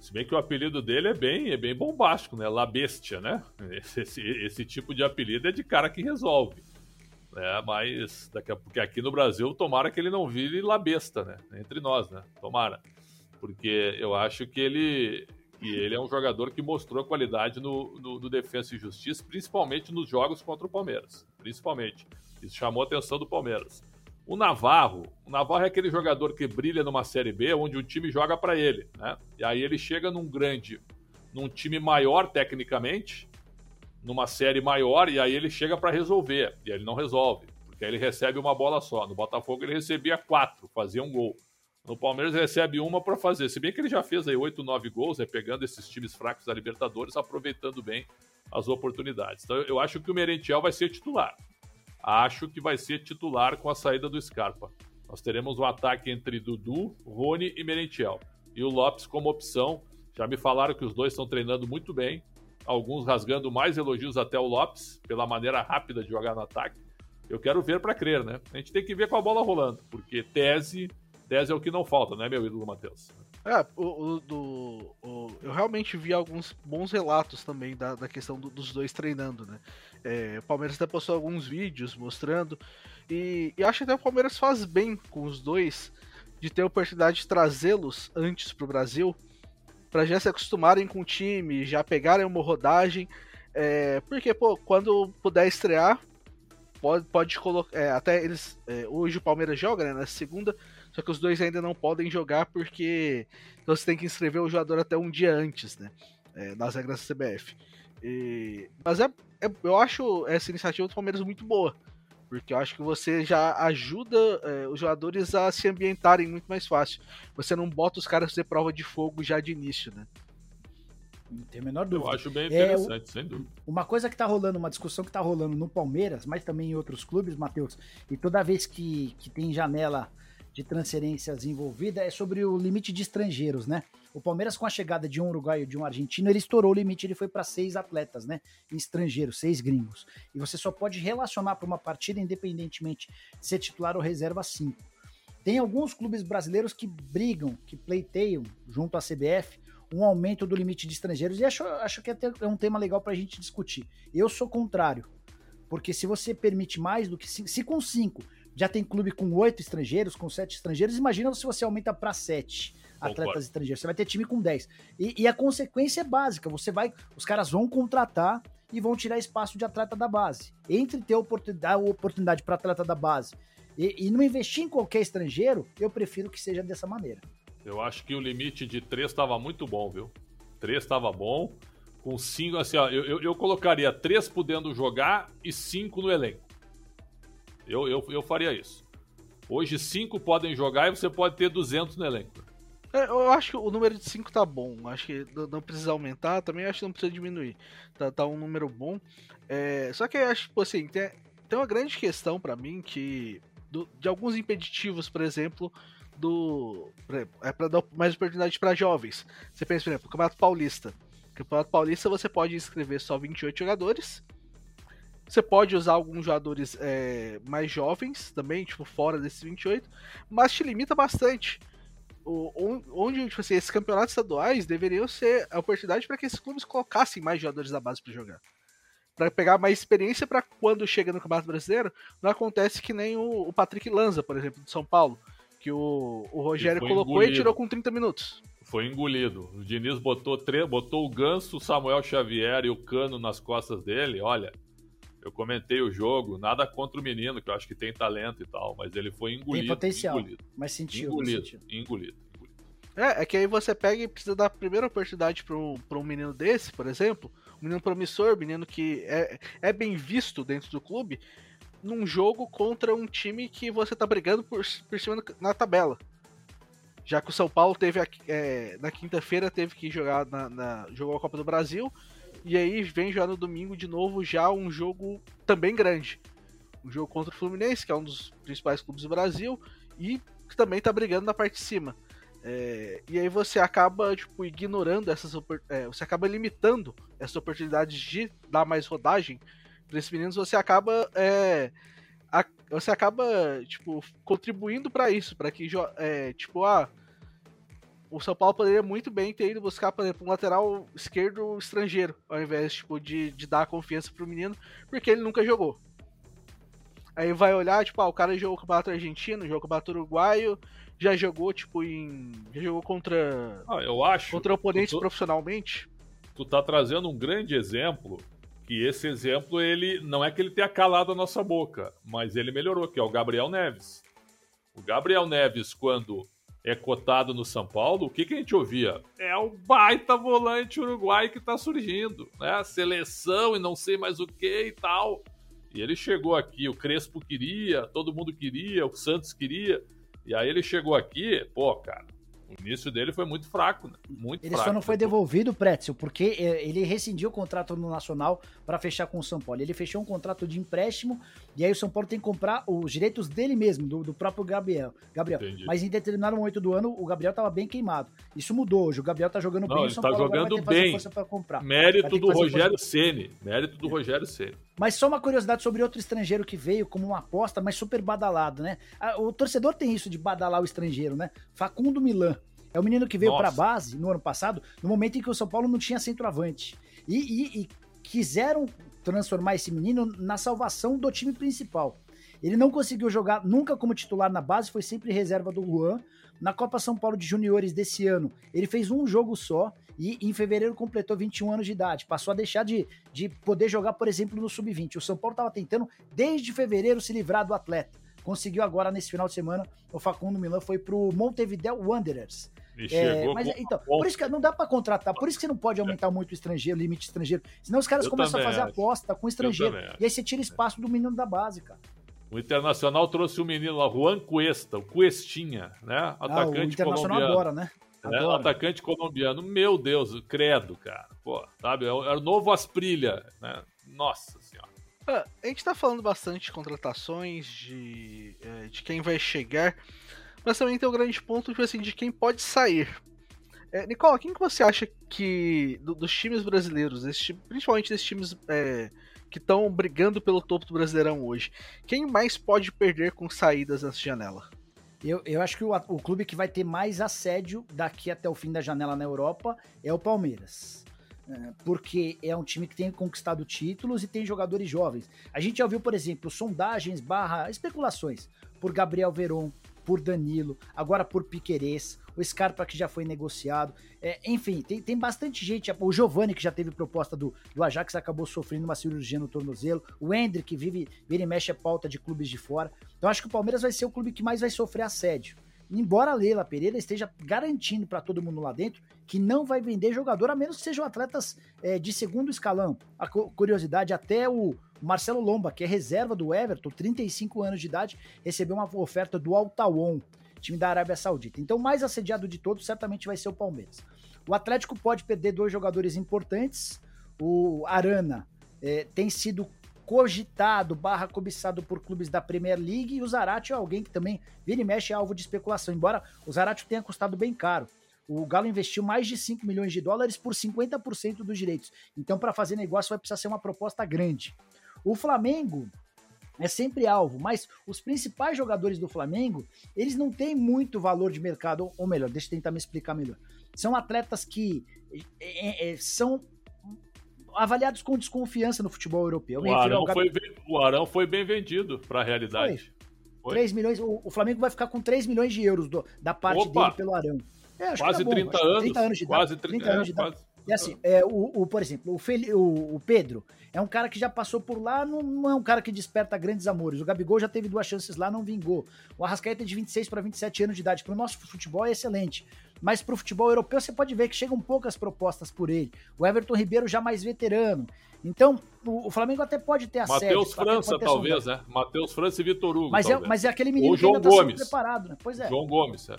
Se bem que o apelido dele é bem, é bem bombástico, né? La Bestia, né? Esse, esse, esse tipo de apelido é de cara que resolve. Né? Mas, daqui a, porque aqui no Brasil, tomara que ele não vire La Besta, né? Entre nós, né? Tomara. Porque eu acho que ele, e ele é um jogador que mostrou qualidade no, no, no, Defensa e Justiça, principalmente nos jogos contra o Palmeiras. Principalmente. Isso chamou a atenção do Palmeiras. O Navarro, o Navarro é aquele jogador que brilha numa Série B, onde o time joga para ele, né? E aí ele chega num grande, num time maior tecnicamente, numa série maior, e aí ele chega para resolver. E ele não resolve, porque aí ele recebe uma bola só. No Botafogo ele recebia quatro, fazia um gol. No Palmeiras recebe uma para fazer. Se bem que ele já fez aí 8, 9 gols, né, pegando esses times fracos da Libertadores, aproveitando bem as oportunidades. Então eu acho que o Merentiel vai ser titular. Acho que vai ser titular com a saída do Scarpa. Nós teremos um ataque entre Dudu, Rony e Merentiel. E o Lopes como opção. Já me falaram que os dois estão treinando muito bem. Alguns rasgando mais elogios até o Lopes, pela maneira rápida de jogar no ataque. Eu quero ver para crer, né? A gente tem que ver com a bola rolando, porque tese 10 é o que não falta, né, meu ídolo Matheus? É, o, o, do, o, eu realmente vi alguns bons relatos também da, da questão do, dos dois treinando, né? É, o Palmeiras até postou alguns vídeos mostrando, e, e acho que até o Palmeiras faz bem com os dois de ter a oportunidade de trazê-los antes para o Brasil, para já se acostumarem com o time, já pegarem uma rodagem, é, porque, pô, quando puder estrear, pode, pode colocar. É, até eles. É, hoje o Palmeiras joga, né? Na segunda só que os dois ainda não podem jogar porque você tem que inscrever o jogador até um dia antes, né? É, nas regras da CBF. E... Mas é, é, eu acho essa iniciativa do Palmeiras muito boa. Porque eu acho que você já ajuda é, os jogadores a se ambientarem muito mais fácil. Você não bota os caras a fazer prova de fogo já de início, né? Não tem a menor dúvida. Eu acho bem interessante, é, sem dúvida. Uma coisa que tá rolando, uma discussão que tá rolando no Palmeiras, mas também em outros clubes, Matheus, e toda vez que, que tem janela de transferências envolvida é sobre o limite de estrangeiros, né? O Palmeiras, com a chegada de um uruguaio e de um argentino, ele estourou o limite, ele foi para seis atletas, né? Estrangeiros, seis gringos. E você só pode relacionar para uma partida, independentemente de ser titular ou reserva, cinco. Tem alguns clubes brasileiros que brigam, que pleiteiam junto à CBF um aumento do limite de estrangeiros e acho, acho que é um tema legal para a gente discutir. Eu sou contrário, porque se você permite mais do que cinco, se com cinco já tem clube com oito estrangeiros, com sete estrangeiros, imagina se você aumenta para sete atletas Concordo. estrangeiros. Você vai ter time com dez. E, e, a consequência é básica. Você vai, os caras vão contratar e vão tirar espaço de atleta da base. Entre ter oportunidade, oportunidade para atleta da base e, e não investir em qualquer estrangeiro, eu prefiro que seja dessa maneira. Eu acho que o limite de três estava muito bom, viu? Três estava bom. Com cinco, assim, ó, eu, eu, eu, colocaria três podendo jogar e cinco no elenco. Eu, eu, eu faria isso. Hoje cinco podem jogar e você pode ter 200 no elenco. É, eu acho que o número de 5 tá bom. Acho que não precisa aumentar. Também acho que não precisa diminuir. Tá, tá um número bom. É, só que acho, tipo assim, tem, tem uma grande questão para mim que. Do, de alguns impeditivos, por exemplo, do. É para dar mais oportunidade para jovens. Você pensa, por exemplo, Campeonato Paulista. Campeonato Paulista você pode inscrever só 28 jogadores. Você pode usar alguns jogadores é, mais jovens também, tipo, fora desses 28, mas te limita bastante onde tipo assim, esses campeonatos estaduais deveriam ser a oportunidade para que esses clubes colocassem mais jogadores da base para jogar. Para pegar mais experiência para quando chega no Campeonato Brasileiro, não acontece que nem o, o Patrick Lanza, por exemplo, de São Paulo, que o, o Rogério colocou engolido. e tirou com 30 minutos. Foi engolido. O Diniz botou, botou o Ganso, o Samuel Xavier e o Cano nas costas dele. Olha, eu comentei o jogo, nada contra o menino, que eu acho que tem talento e tal, mas ele foi engolido. Tem potencial, engolido. mas sentiu. Engolido, sentiu. engolido. É, é que aí você pega e precisa dar a primeira oportunidade para um, pra um menino desse, por exemplo, um menino promissor, um menino que é, é bem visto dentro do clube, num jogo contra um time que você tá brigando por, por cima na tabela. Já que o São Paulo teve é, na quinta-feira teve que jogar na, na, jogou a Copa do Brasil e aí vem jogar no domingo de novo já um jogo também grande. Um jogo contra o Fluminense, que é um dos principais clubes do Brasil, e que também tá brigando na parte de cima. É, e aí você acaba tipo, ignorando essas é, você acaba limitando essas oportunidades de dar mais rodagem para esses meninos, você acaba é, a, você acaba tipo contribuindo para isso, para que é, tipo ah, o São Paulo poderia muito bem ter ido buscar, por exemplo, um lateral esquerdo estrangeiro, ao invés tipo, de, de dar confiança pro menino, porque ele nunca jogou. Aí vai olhar, tipo, ah, o cara jogou com o campeonato argentino, jogou com o campeonato uruguaio, já jogou, tipo, em. Já jogou contra. Ah, eu acho. Contra oponentes tu, profissionalmente. Tu tá trazendo um grande exemplo, que esse exemplo, ele. Não é que ele tenha calado a nossa boca, mas ele melhorou, que é o Gabriel Neves. O Gabriel Neves, quando é cotado no São Paulo, o que, que a gente ouvia? É o baita volante uruguai que tá surgindo, né? Seleção e não sei mais o que e tal. E ele chegou aqui, o Crespo queria, todo mundo queria, o Santos queria. E aí ele chegou aqui, pô, cara, o início dele foi muito fraco, né? Muito ele fraco. só não foi devolvido, Pretzel, porque é, ele rescindiu o contrato no Nacional para fechar com o São Paulo. Ele fechou um contrato de empréstimo e aí o São Paulo tem que comprar os direitos dele mesmo, do, do próprio Gabriel. Gabriel. Mas em determinado momento do ano, o Gabriel tava bem queimado. Isso mudou hoje. O Gabriel tá jogando não, bem, o São tá Paulo jogando bem. comprar. Mérito do Rogério Ceni. Mérito do é. Rogério Ceni. Mas só uma curiosidade sobre outro estrangeiro que veio como uma aposta, mas super badalado, né? O torcedor tem isso de badalar o estrangeiro, né? Facundo Milan. É o menino que veio para a base no ano passado, no momento em que o São Paulo não tinha centroavante. E, e, e quiseram transformar esse menino na salvação do time principal. Ele não conseguiu jogar nunca como titular na base, foi sempre reserva do Juan. Na Copa São Paulo de Juniores desse ano, ele fez um jogo só e em fevereiro completou 21 anos de idade. Passou a deixar de, de poder jogar, por exemplo, no Sub-20. O São Paulo estava tentando, desde fevereiro, se livrar do atleta. Conseguiu agora, nesse final de semana, o Facundo Milan foi pro Montevideo Wanderers. É, mas, então, por isso que não dá para contratar, por isso que você não pode aumentar muito o estrangeiro, limite estrangeiro. Senão os caras eu começam a fazer acho. aposta com estrangeiro. E aí você tira espaço do menino da base, cara. O Internacional trouxe o menino lá, Juan Cuesta, o Cuestinha, né? Atacante ah, o Internacional colombiano. Agora, né? É, atacante colombiano. Meu Deus, credo, cara. Pô, sabe? É o, é o novo Asprilha, né? Nossa senhora. Ah, a gente tá falando bastante de contratações, de, é, de quem vai chegar. Mas também tem um grande ponto tipo assim, de quem pode sair. É, Nicola, quem que você acha que do, dos times brasileiros, esse, principalmente desses times é, que estão brigando pelo topo do Brasileirão hoje, quem mais pode perder com saídas nessa janela? Eu, eu acho que o, o clube que vai ter mais assédio daqui até o fim da janela na Europa é o Palmeiras. É, porque é um time que tem conquistado títulos e tem jogadores jovens. A gente já viu, por exemplo, sondagens barra especulações por Gabriel Veron, por Danilo, agora por Piquerez, o Scarpa que já foi negociado. É, enfim, tem, tem bastante gente. O Giovani, que já teve proposta do, do Ajax, acabou sofrendo uma cirurgia no tornozelo. O Hendrick, que vive, vira e mexe a pauta de clubes de fora. Então acho que o Palmeiras vai ser o clube que mais vai sofrer assédio. Embora a Leila Pereira esteja garantindo para todo mundo lá dentro que não vai vender jogador, a menos que sejam atletas é, de segundo escalão. A curiosidade, até o Marcelo Lomba, que é reserva do Everton, 35 anos de idade, recebeu uma oferta do Altawon time da Arábia Saudita. Então, mais assediado de todos certamente vai ser o Palmeiras. O Atlético pode perder dois jogadores importantes. O Arana é, tem sido cogitado, barra cobiçado por clubes da Premier League, e o Zarate é alguém que também vira e mexe é alvo de especulação, embora o Zarate tenha custado bem caro. O Galo investiu mais de 5 milhões de dólares por 50% dos direitos. Então, para fazer negócio, vai precisar ser uma proposta grande. O Flamengo é sempre alvo, mas os principais jogadores do Flamengo, eles não têm muito valor de mercado, ou melhor, deixa eu tentar me explicar melhor. São atletas que é, é, são avaliados com desconfiança no futebol europeu. O Arão, foi, o Arão foi bem vendido para a realidade. Foi. 3 milhões, o, o, Flamengo vai ficar com 3 milhões de euros do, da parte Opa. dele pelo Arão. É, quase tá bom, 30 anos. 30 anos de idade. Quase 30, 30 anos de idade. Quase. E assim, é, o, o, por exemplo, o, Fel, o, o, Pedro é um cara que já passou por lá, não, não, é um cara que desperta grandes amores. O Gabigol já teve duas chances lá, não vingou. O Arrascaeta é de 26 para 27 anos de idade. Para o nosso futebol é excelente. Mas para o futebol europeu você pode ver que chegam poucas propostas por ele. O Everton Ribeiro já mais veterano. Então, o, Flamengo até pode ter acesso. Matheus França, talvez, né? Matheus França e Vitor Hugo. Mas, é, mas é aquele menino Ou que ainda está preparado, né? Pois é. João Gomes, é.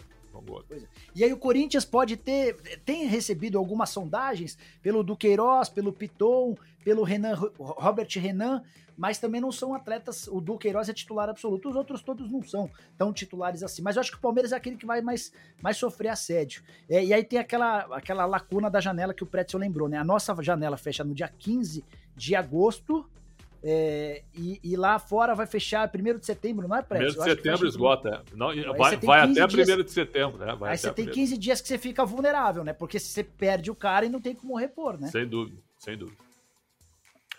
É. E aí o Corinthians pode ter, tem recebido algumas sondagens pelo Duqueiroz, pelo Piton, pelo Renan, Robert Renan, mas também não são atletas, o Duqueiroz é titular absoluto, os outros todos não são tão titulares assim, mas eu acho que o Palmeiras é aquele que vai mais, mais sofrer assédio. É, e aí tem aquela, aquela lacuna da janela que o Pretzel lembrou, né? A nossa janela fecha no dia 15 de agosto, é, e, e, lá fora vai fechar 1 de setembro, não é, Prédio? 1 de setembro esgota. Não, vai vai até 1 de setembro, né? Vai aí você tem 15 dias que você fica vulnerável, né? Porque você perde o cara e não tem como repor, né? Sem dúvida, sem dúvida.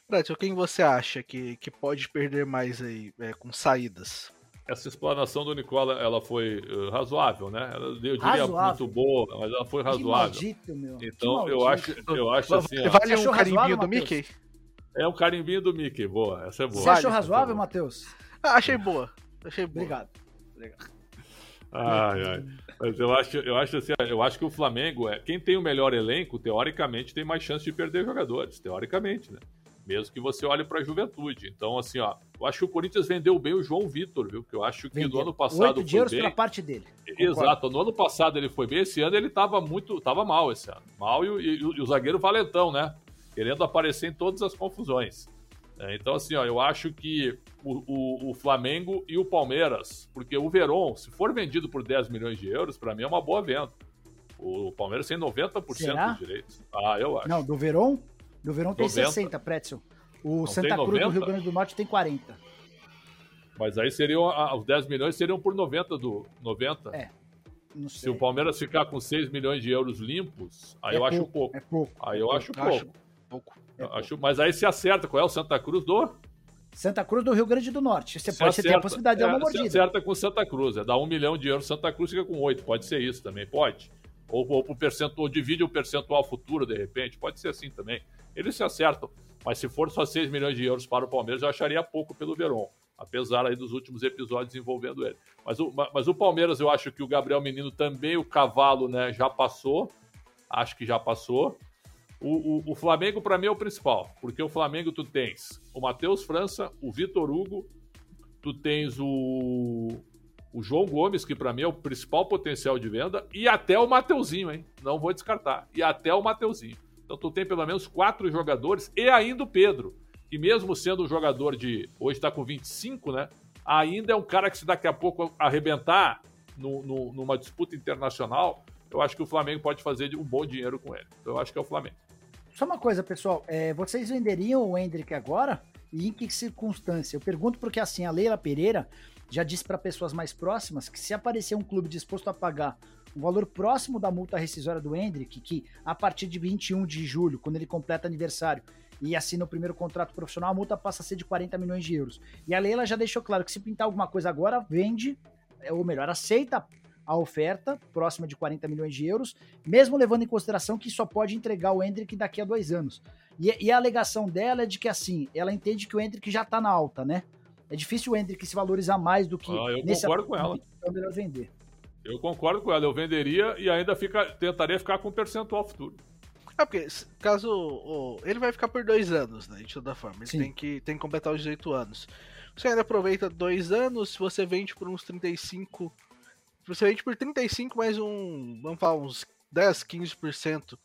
Prédio, quem você acha que, que pode perder mais aí é, com saídas? Essa explanação do Nicola, ela foi uh, razoável, né? Eu diria razoável. muito boa, mas ela foi razoável. Que maldito, meu. Então, eu acho, eu acho assim... Vale um carimbinho do Mickey? É um carimbinho do Mickey, boa. Essa é boa. Você achou razoável, Matheus? Ah, achei boa. Achei boa. Obrigado. Obrigado. Ai, ai. Mas eu acho, eu acho assim, eu acho que o Flamengo é quem tem o melhor elenco, teoricamente tem mais chance de perder jogadores, teoricamente, né? Mesmo que você olhe para a juventude. Então, assim, ó, eu acho que o Corinthians vendeu bem o João Vitor, viu? Que eu acho que vendeu. no ano passado Oito foi bem. pela parte dele. Exato. No ano passado ele foi bem. Esse ano ele estava muito, tava mal esse ano. Mal e, e, e o zagueiro valentão, né? Querendo aparecer em todas as confusões. É, então, assim, ó, eu acho que o, o, o, Flamengo e o Palmeiras, porque o Verón, se for vendido por 10 milhões de euros, para mim é uma boa venda. O Palmeiras tem 90% Será? dos direitos. Ah, eu acho. Não, do Verón? Do Verón tem 90. 60, Pretzel. O Não Santa Cruz do Rio Grande do Norte tem 40. Mas aí seriam, os 10 milhões seriam por 90 do 90. É. Se o Palmeiras ficar com 6 milhões de euros limpos, aí é eu pouco, acho pouco. É pouco. Aí eu acho pouco. Acho pouco. É acho, mas aí se acerta. Qual é o Santa Cruz do? Santa Cruz do Rio Grande do Norte. Você se pode acerta, ter a possibilidade de dar uma é, mordida. Se acerta com Santa Cruz. É dar um milhão de euros, Santa Cruz fica com oito. Pode ser isso também, pode. Ou, ou, o percentual, divide o percentual futuro, de repente. Pode ser assim também. Eles se acertam. Mas se for só 6 milhões de euros para o Palmeiras, eu acharia pouco pelo Verón. Apesar aí dos últimos episódios envolvendo ele. Mas o, mas o Palmeiras, eu acho que o Gabriel Menino também, o cavalo, né, já passou. Acho que já passou. O, o, o Flamengo, para mim, é o principal, porque o Flamengo tu tens o Matheus França, o Vitor Hugo, tu tens o, o João Gomes, que para mim é o principal potencial de venda, e até o Mateuzinho, hein? Não vou descartar. E até o Mateuzinho. Então tu tem pelo menos quatro jogadores, e ainda o Pedro, que mesmo sendo um jogador de. Hoje está com 25, né? Ainda é um cara que, se daqui a pouco arrebentar no, no, numa disputa internacional, eu acho que o Flamengo pode fazer um bom dinheiro com ele. Então eu acho que é o Flamengo. Só uma coisa, pessoal. É, vocês venderiam o Hendrick agora? e em que circunstância? Eu pergunto porque assim, a Leila Pereira já disse para pessoas mais próximas que se aparecer um clube disposto a pagar um valor próximo da multa rescisória do Hendrick, que a partir de 21 de julho, quando ele completa aniversário e assina o primeiro contrato profissional, a multa passa a ser de 40 milhões de euros. E a Leila já deixou claro que se pintar alguma coisa agora, vende, ou melhor, aceita a oferta próxima de 40 milhões de euros, mesmo levando em consideração que só pode entregar o Hendrick daqui a dois anos. E, e a alegação dela é de que assim, ela entende que o Hendrick já tá na alta, né? É difícil o Hendrick se valorizar mais do que. Ah, eu nesse concordo com ela. É melhor vender. Eu concordo com ela, eu venderia e ainda fica, tentaria ficar com um percentual futuro. É porque, caso. ele vai ficar por dois anos, né? De toda forma. Ele tem que, tem que completar os 18 anos. Você ainda aproveita dois anos, se você vende por uns 35. Você vende por 35 mais um. Vamos falar, uns 10, 15%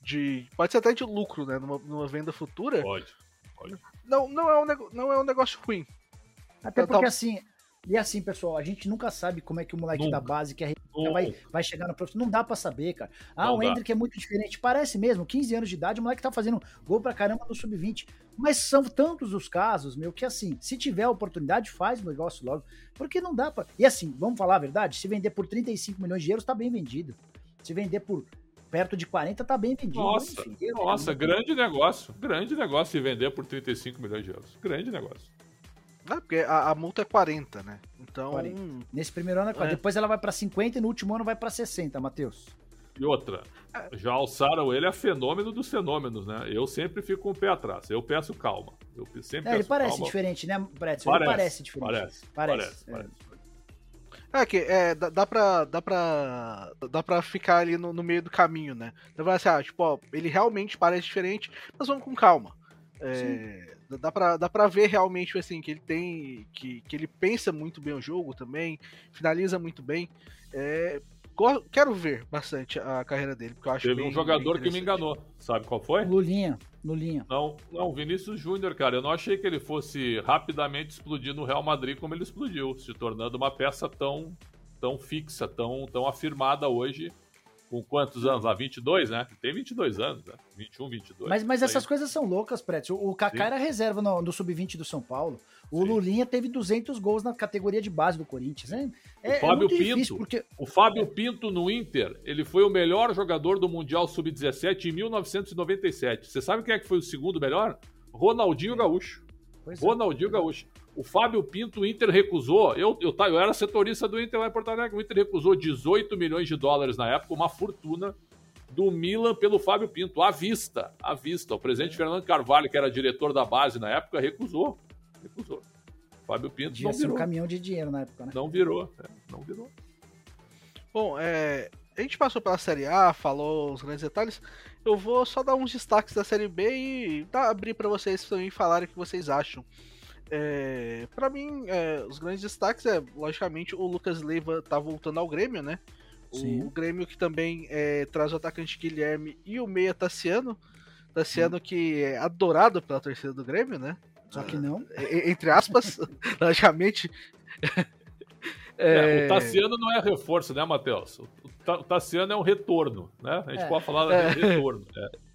de. Pode ser até de lucro, né? Numa, numa venda futura. Pode. pode. Não, não, é um, não é um negócio ruim. Até porque assim, e assim, pessoal, a gente nunca sabe como é que o moleque nunca. da base que vai, vai chegar no profissional. Não dá para saber, cara. Ah, não o Hendrick é muito diferente. Parece mesmo, 15 anos de idade, o moleque tá fazendo gol pra caramba no sub-20. Mas são tantos os casos, meu, que assim, se tiver oportunidade, faz o negócio logo. Porque não dá pra. E assim, vamos falar a verdade: se vender por 35 milhões de euros, tá bem vendido. Se vender por perto de 40, tá bem vendido. Nossa, Enfim, nossa, grande negócio. Grande negócio se vender por 35 milhões de euros. Grande negócio. É, porque a, a, multa é 40, né? Então. 40. Nesse primeiro ano é 40. É. Depois ela vai para 50 e no último ano vai para 60, Matheus. E outra, já alçaram ele a fenômeno dos fenômenos, né? Eu sempre fico com o pé atrás. Eu peço calma. Eu sempre é, ele parece calma. diferente, né, Brett? Parece, ele parece diferente. Parece. Parece. parece, parece. É que é, dá, dá, pra, dá, pra, dá pra ficar ali no, no meio do caminho, né? Dá pra assim, ah, tipo, ó, ele realmente parece diferente, mas vamos com calma. É, dá, pra, dá pra ver realmente assim que ele tem. Que, que ele pensa muito bem o jogo também, finaliza muito bem. É, quero ver bastante a carreira dele, porque eu acho Teve um jogador que me enganou. Sabe qual foi? Lulinha. Lulinha. Não, não, Vinícius Júnior, cara. Eu não achei que ele fosse rapidamente explodir no Real Madrid como ele explodiu, se tornando uma peça tão, tão fixa, tão, tão afirmada hoje com quantos anos lá? 22, né? Tem 22 anos, né? 21, 22. Mas, mas essas coisas são loucas, Pretz. O Kaká era reserva no, no Sub-20 do São Paulo. O Sim. Lulinha teve 200 gols na categoria de base do Corinthians. É, é, o Fábio é Pinto, porque... o Fábio Pinto no Inter, ele foi o melhor jogador do Mundial Sub-17 em 1997. Você sabe quem é que foi o segundo melhor? Ronaldinho Gaúcho. Pois é. Ronaldinho é. Gaúcho. O Fábio Pinto, o Inter recusou. Eu, eu, eu era setorista do Inter lá em Porto Alegre. O Inter recusou 18 milhões de dólares na época, uma fortuna do Milan pelo Fábio Pinto, à vista. À vista. O presidente é. Fernando Carvalho, que era diretor da base na época, recusou. Recusou. Fábio Pinto Podia não virou. um caminhão de dinheiro na época, né? Não virou. É, não virou. Bom, é, a gente passou pela Série A, falou os grandes detalhes. Eu vou só dar uns destaques da Série B e tá, abrir para vocês também falarem o que vocês acham. É, para mim, é, os grandes destaques é, logicamente, o Lucas Leiva tá voltando ao Grêmio, né? O, o Grêmio que também é, traz o atacante Guilherme e o meia Tassiano. Tassiano hum. que é adorado pela torcida do Grêmio, né? Só que não. É, entre aspas, logicamente. É, o Tassiano não é reforço, né, Matheus? O Tassiano é um retorno, né? A gente pode falar de retorno.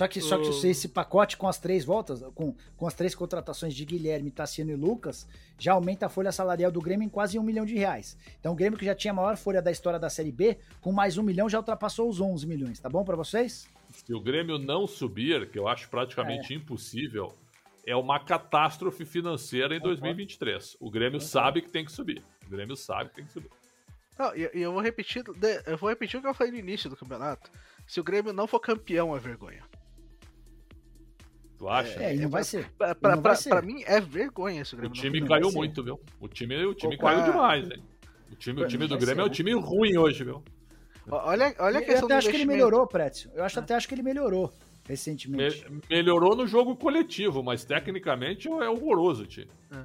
Só que, só que esse pacote com as três voltas, com, com as três contratações de Guilherme, Tassiano e Lucas, já aumenta a folha salarial do Grêmio em quase um milhão de reais. Então o Grêmio, que já tinha a maior folha da história da Série B, com mais um milhão já ultrapassou os 11 milhões. Tá bom para vocês? Se o Grêmio não subir, que eu acho praticamente é. impossível, é uma catástrofe financeira em 2023. O Grêmio sabe que tem que subir. O Grêmio sabe que tem que subir. Não, e eu vou repetir, eu vou repetir o que eu falei no início do campeonato. Se o Grêmio não for campeão, é vergonha. Tu acha? É, e não vai ser. Pra, pra, pra, pra mim é vergonha esse Grêmio. O time caiu muito, viu? O time, o time caiu demais, hein? O time, o time do Grêmio é um time ruim hoje, viu? Olha, olha a questão Eu até acho que ele melhorou, Prétio. Eu acho, até acho que ele melhorou recentemente. Me, melhorou no jogo coletivo, mas tecnicamente é horroroso o time. É.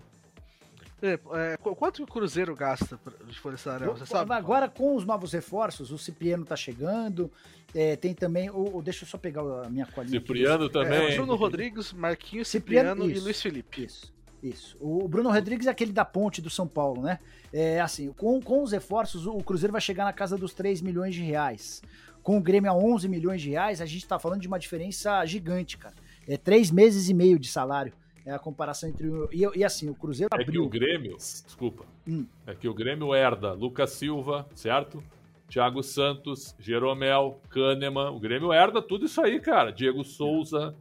É, é, quanto o Cruzeiro gasta de folha salarial? Você sabe? Agora, com os novos reforços, o Cipriano tá chegando. É, tem também. O, o, deixa eu só pegar a minha colinha. Cipriano aqui. também. É, Bruno Rodrigues, Marquinhos, Cipriano, Cipriano e Luiz Felipe. Isso. Isso. O Bruno Rodrigues é aquele da ponte do São Paulo, né? É assim, com, com os reforços, o Cruzeiro vai chegar na casa dos 3 milhões de reais. Com o Grêmio a 11 milhões de reais, a gente tá falando de uma diferença gigante, cara. É três meses e meio de salário É a comparação entre o. E, e assim, o Cruzeiro é abriu. que o Grêmio, desculpa, hum. é que o Grêmio herda Lucas Silva, certo? Thiago Santos, Jeromel, Kahneman. O Grêmio herda tudo isso aí, cara. Diego Souza,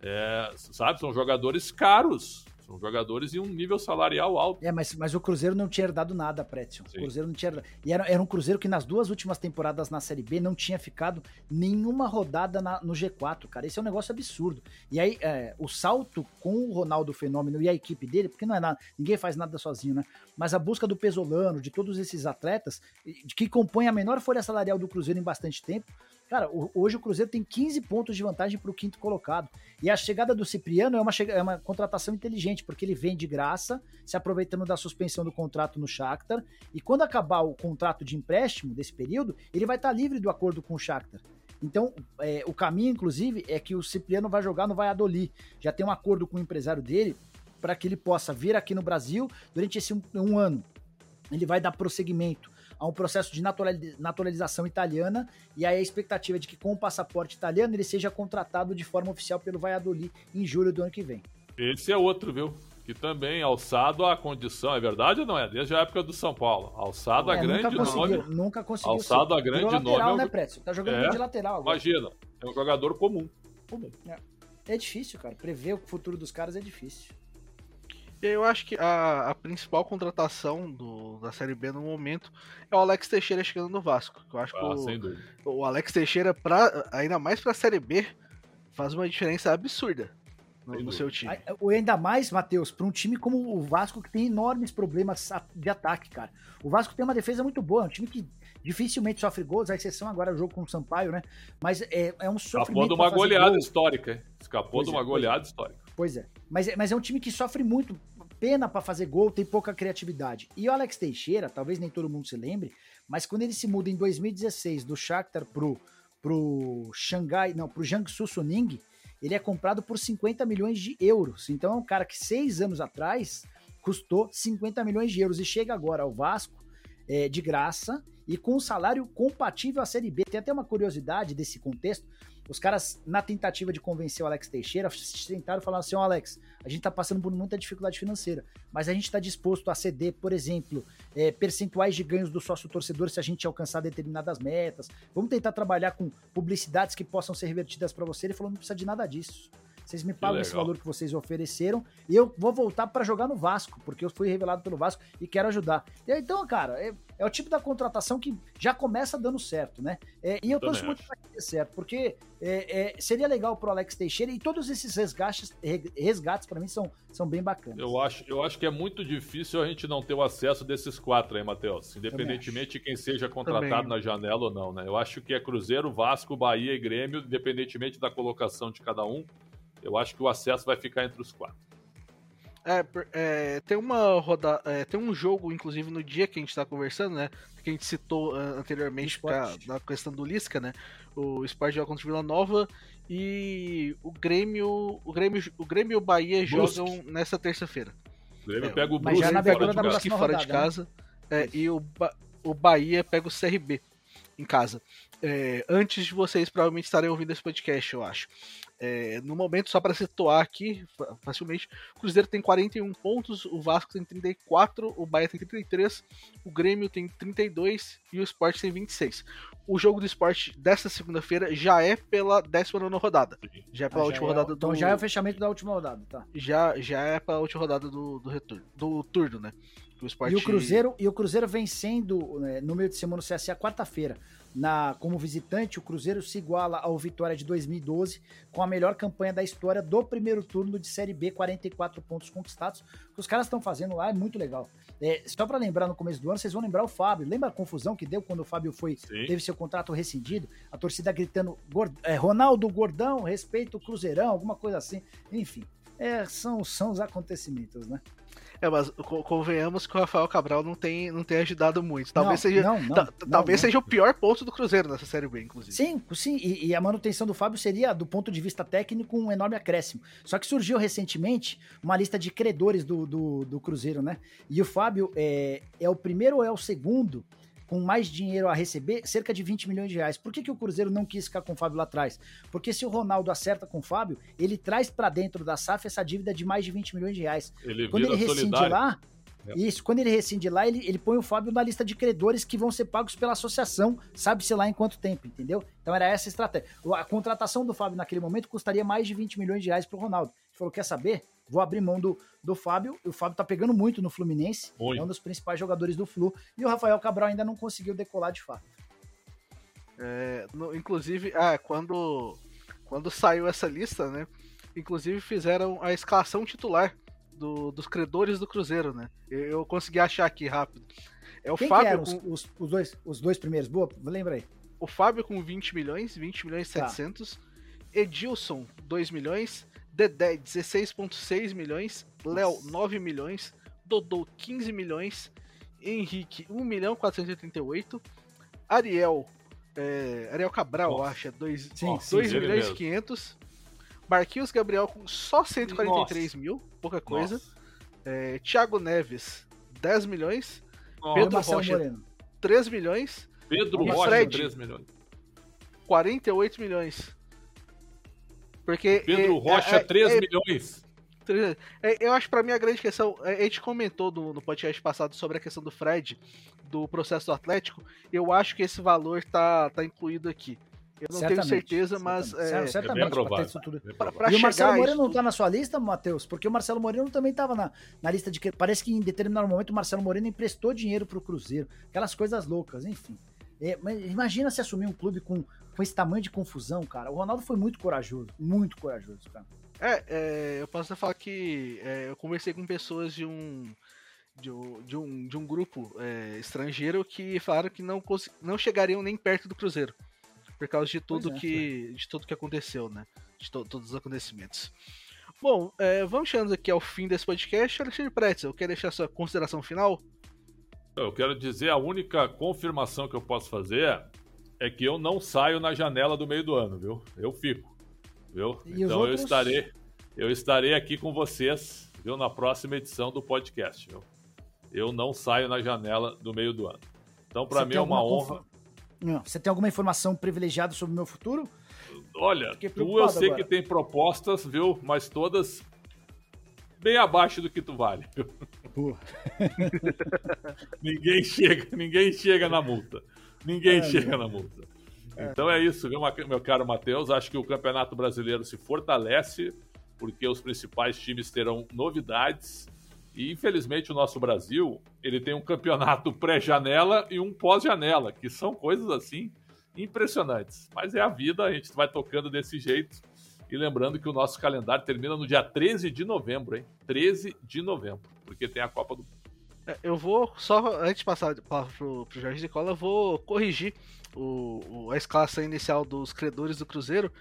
é, sabe? São jogadores caros. São jogadores em um nível salarial alto. É, mas, mas o Cruzeiro não tinha herdado nada, Prétio. O Cruzeiro não tinha herdado. E era, era um Cruzeiro que nas duas últimas temporadas na Série B não tinha ficado nenhuma rodada na, no G4, cara. Esse é um negócio absurdo. E aí, é, o salto com o Ronaldo Fenômeno e a equipe dele, porque não é nada, ninguém faz nada sozinho, né? Mas a busca do Pesolano, de todos esses atletas, que compõem a menor folha salarial do Cruzeiro em bastante tempo, Cara, hoje o Cruzeiro tem 15 pontos de vantagem para o quinto colocado. E a chegada do Cipriano é uma, é uma contratação inteligente, porque ele vem de graça, se aproveitando da suspensão do contrato no Shakhtar. E quando acabar o contrato de empréstimo desse período, ele vai estar tá livre do acordo com o Shakhtar. Então, é, o caminho, inclusive, é que o Cipriano vai jogar no Valladolid. Já tem um acordo com o empresário dele para que ele possa vir aqui no Brasil durante esse um, um ano. Ele vai dar prosseguimento a um processo de naturalização italiana e aí a expectativa é de que com o passaporte italiano ele seja contratado de forma oficial pelo Valladolid em julho do ano que vem. Esse é outro, viu? Que também alçado à condição, é verdade ou não é? Desde a época do São Paulo. Alçado é, a grande nome. Nunca conseguiu. Alçado ser. a grande Virou lateral, nome. né, Précio? Tá jogando é, de lateral agora. Imagina, é um jogador comum. comum. É. é difícil, cara. Prever o futuro dos caras é difícil. Eu acho que a, a principal contratação do, da Série B no momento é o Alex Teixeira chegando no Vasco. Eu acho ah, que o, o, Alex Teixeira, pra, ainda mais para a Série B, faz uma diferença absurda no, no seu time. Ou ainda mais, Matheus, para um time como o Vasco, que tem enormes problemas de ataque, cara. O Vasco tem uma defesa muito boa, é um time que dificilmente sofre gols, a exceção agora é o jogo com o Sampaio, né? Mas é, é um sofrimento. Escapou de uma goleada gol. histórica, Escapou pois de uma é, goleada pois histórica. Pois é. Mas, é, mas é um time que sofre muito pena para fazer gol, tem pouca criatividade. E o Alex Teixeira, talvez nem todo mundo se lembre, mas quando ele se muda em 2016 do Shakhtar pro pro Xangai, não, pro Jiangsu Suning, ele é comprado por 50 milhões de euros. Então é um cara que seis anos atrás custou 50 milhões de euros e chega agora ao Vasco é, de graça e com um salário compatível à Série B. Tem até uma curiosidade desse contexto. Os caras, na tentativa de convencer o Alex Teixeira, tentaram falar assim: oh, Alex, a gente tá passando por muita dificuldade financeira, mas a gente está disposto a ceder, por exemplo, é, percentuais de ganhos do sócio torcedor se a gente alcançar determinadas metas. Vamos tentar trabalhar com publicidades que possam ser revertidas para você. Ele falou: não precisa de nada disso. Vocês me pagam esse valor que vocês ofereceram e eu vou voltar para jogar no Vasco, porque eu fui revelado pelo Vasco e quero ajudar. E, então, cara, é, o tipo da contratação que já começa dando certo, né? É, e eu Também torço muito para que dê certo, porque é, é, seria legal pro Alex Teixeira e todos esses resgates, resgates para mim são, são bem bacanas. Eu acho, eu acho que é muito difícil a gente não ter o acesso desses quatro aí, Matheus, independentemente de quem seja contratado Também. na janela ou não, né? Eu acho que é Cruzeiro, Vasco, Bahia e Grêmio, independentemente da colocação de cada um eu acho que o acesso vai ficar entre os quatro. É, é, tem uma roda, é, tem um jogo, inclusive, no dia que a gente está conversando, né? Que a gente citou uh, anteriormente pra, na questão do Lisca, né? O Sport joga contra o Vila Nova e o Grêmio. O Grêmio, o Grêmio e o Bahia Brusque. jogam nessa terça-feira. O Grêmio é, pega o Brusque fora, de, Brusque fora de casa. Né? e o, o Bahia pega o CRB em casa. É, antes de vocês provavelmente estarem ouvindo esse podcast, eu acho. É, no momento, só para situar aqui facilmente, o Cruzeiro tem 41 pontos, o Vasco tem 34, o Bahia tem 33, o Grêmio tem 32 e o Sport tem 26. O jogo do Sport desta segunda-feira já é pela 19 rodada. Já é pela ah, última é, rodada do. Então já é o fechamento da última rodada, tá? Já, já é pela última rodada do, do retorno, do turno, né? O Sport... E o Cruzeiro, e o Cruzeiro vencendo né, no meio de semana no CSA quarta-feira. Na, como visitante, o Cruzeiro se iguala ao Vitória de 2012, com a melhor campanha da história do primeiro turno de Série B, 44 pontos conquistados. O que os caras estão fazendo lá é muito legal. É, só para lembrar no começo do ano, vocês vão lembrar o Fábio. Lembra a confusão que deu quando o Fábio foi teve seu contrato rescindido? A torcida gritando: é, Ronaldo Gordão, respeita o Cruzeirão, alguma coisa assim. Enfim, é, são, são os acontecimentos, né? É, mas convenhamos que o Rafael Cabral não tem, não tem ajudado muito. Talvez, não, seja, não, não, talvez seja o pior ponto do Cruzeiro nessa Série B, inclusive. Sim, sim. E, e, a manutenção do Fábio seria, do ponto de vista técnico, um enorme acréscimo. Só que surgiu recentemente uma lista de credores do, do, do Cruzeiro, né? E o Fábio é, é o primeiro ou é o segundo com mais dinheiro a receber, cerca de 20 milhões de reais. Por que, que o Cruzeiro não quis ficar com o Fábio lá atrás? Porque se o Ronaldo acerta com o Fábio, ele traz para dentro da SAF essa dívida de mais de 20 milhões de reais. Ele Quando ele rescinde solidário. lá, É. isso, quando ele rescinde lá, ele, ele põe o Fábio na lista de credores que vão ser pagos pela associação, sabe-se lá em quanto tempo, entendeu? Então era essa a estratégia. A contratação do Fábio naquele momento custaria mais de 20 milhões de reais pro Ronaldo. Ele falou: quer saber? Vou abrir mão do, do Fábio. E o Fábio tá pegando muito no Fluminense, Muito. é um dos principais jogadores do Flu. E o Rafael Cabral ainda não conseguiu decolar de fato. É, no- inclusive, ah, quando, quando saiu essa lista, né? Inclusive fizeram a escalação titular do- dos credores do Cruzeiro, né? Eu, eu consegui achar aqui rápido. É o Quem que Fábio, eram os, com, os, os dois, os dois primeiros? Boa, lembra aí. o Fábio com 20 milhões, 20 milhões e Tá. 700. Edilson, 2 milhões. Dedé, 16,6 milhões. Léo, Nossa. 9 milhões. Dodô, 15 milhões. Henrique, 1 milhão 438. Ariel, é, Ariel Cabral, Nossa. acho, é 2 Sim, sim, ele milhões e 500. Marquinhos Gabriel com só 143 mil, pouca coisa. Nossa. É, Thiago Neves, 10 milhões. Nossa. Pedro Marcelo Rocha. Moreno. 3 milhões. Pedro E Rocha, Fred? 3 milhões. 48 milhões. Porque. Pedro é, Rocha, é, 3 é, milhões. é, eu acho que pra mim a grande questão. é, A gente comentou no, no podcast passado sobre a questão do Fred, do processo do Atlético. Eu acho que esse valor tá, tá incluído aqui. Eu não tenho Certamente, certeza, mas. certamente. é, É bem certamente, ter provável. tudo. Pra- pra e o Marcelo Moreno não tá na sua lista, Matheus? Porque o Marcelo Moreno também tava na, na lista de. que- Parece que em determinado momento o Marcelo Moreno emprestou dinheiro pro Cruzeiro. Aquelas coisas loucas, enfim. É, imagina se assumir um clube com, com esse tamanho de confusão, cara. O Ronaldo foi muito corajoso, muito corajoso, cara. É, é, eu posso até falar que é, eu conversei com pessoas de um de um, de um, de um grupo é, estrangeiro que falaram que não, não chegariam nem perto do Cruzeiro por causa de tudo é, que de tudo que aconteceu, né? De to- todos os acontecimentos. Bom, é, vamos chegando aqui ao fim desse podcast. Alexandre Pretzel, quer deixar sua consideração final? Eu quero dizer, a única confirmação que eu posso fazer é que eu não saio na janela do meio do ano, viu? Eu fico, viu? E então outros? eu estarei, eu estarei aqui com vocês, viu, na próxima edição do podcast, viu? Eu não saio na janela do meio do ano. Então, para mim é uma honra. confa- Não, Você tem alguma informação privilegiada sobre o meu futuro? Olha, tu eu sei agora. que tem propostas, viu? Mas todas bem abaixo do que tu vale. ninguém chega, ninguém chega na multa. Ninguém É, chega na multa. Então é isso, meu caro Matheus? Acho que o Campeonato Brasileiro se fortalece, porque os principais times terão novidades. E infelizmente o nosso Brasil, ele tem um campeonato pré-janela e um pós-janela, que são coisas assim impressionantes. Mas é a vida, a gente vai tocando desse jeito. E lembrando que o nosso calendário termina no dia 13 de novembro, hein? 13 de novembro, porque tem a Copa do É, Eu vou só, antes de passar a palavra pro, pro Jorge Nicola, eu vou corrigir o, o- a escalação inicial dos credores do Cruzeiro.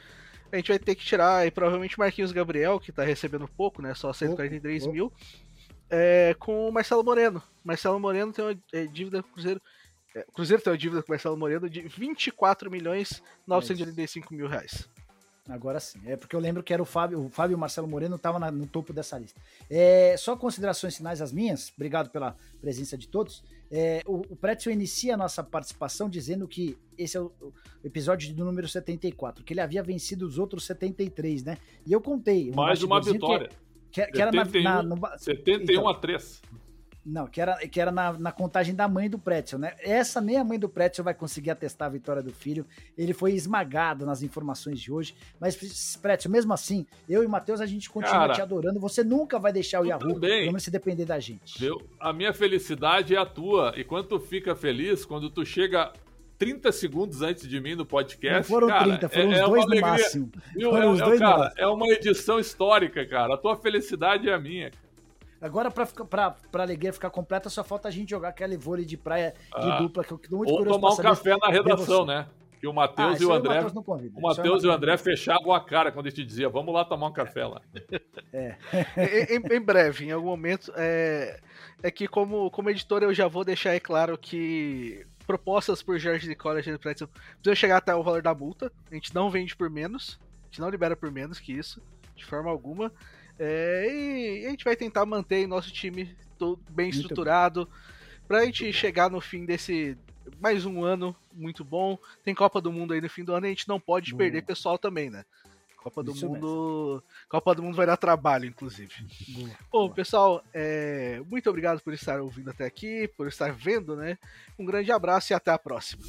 A gente vai ter que tirar aí, provavelmente Marquinhos Gabriel, que tá recebendo pouco, né? Só 143 pouco. mil. é, com o Marcelo Moreno. Marcelo Moreno tem uma é, dívida com o Cruzeiro. é, o Cruzeiro tem uma dívida com o Marcelo Moreno de 24 milhões 985 mil reais. Agora sim. É porque eu lembro que era o Fábio, o Fábio e o Marcelo Moreno estavam no topo dessa lista. É, só considerações finais as minhas. Obrigado pela presença de todos. É, o, o Pretzel inicia a nossa participação dizendo que esse é o, o episódio do número 74, que ele havia vencido os outros 73, né? E eu contei. um Mais uma vitória. Que, que, que era na, 71, na- no ba- 71 Então. a 3. Não, que era, que era na, na contagem da mãe do Pretzel, né? Essa nem a mãe do Pretzel vai conseguir atestar a vitória do filho. Ele foi esmagado nas informações de hoje. Mas, Pretzel, mesmo assim, eu e o Matheus, a gente continua Cara, te adorando. Você nunca vai deixar o Yahoo, também. pelo menos se depender da gente. A minha felicidade é a tua. E quando tu fica feliz, quando tu chega 30 segundos antes de mim no podcast. Não foram cara, 30, foram é, os é uma dois no máximo. Viu? Foram É, os é, dois no cara, máximo. é uma edição histórica, cara. A tua felicidade é a minha. Agora, pra, ficar- pra, pra alegria ficar completa, só falta a gente jogar aquele vôlei de praia de Ah. dupla, que eu tô muito Ou curioso tomar um café na de redação, né? Que o Ah, Matheus isso e o André. Convida. O Matheus e o André fechavam a cara quando a gente dizia, vamos lá tomar um café lá. em, em- em breve, em algum momento. É, é que, como, como editor, eu já vou deixar aí claro que propostas por Jorge Nicola e Alexandre Pretzel precisam chegar até o valor da multa. A gente não vende por menos. A gente não libera por menos que isso, de forma alguma. É, e a gente vai tentar manter nosso time todo bem Muito estruturado. Pra gente chegar no fim desse, mais um ano muito bom. Tem Copa do Mundo aí no fim do ano e a gente não pode Boa. perder pessoal também, né? Copa do Isso Mundo. Copa do Mundo vai dar trabalho, inclusive. Boa. Bom, pessoal, é, muito obrigado por estar ouvindo até aqui, por estar vendo, né? Um grande abraço e até a próxima.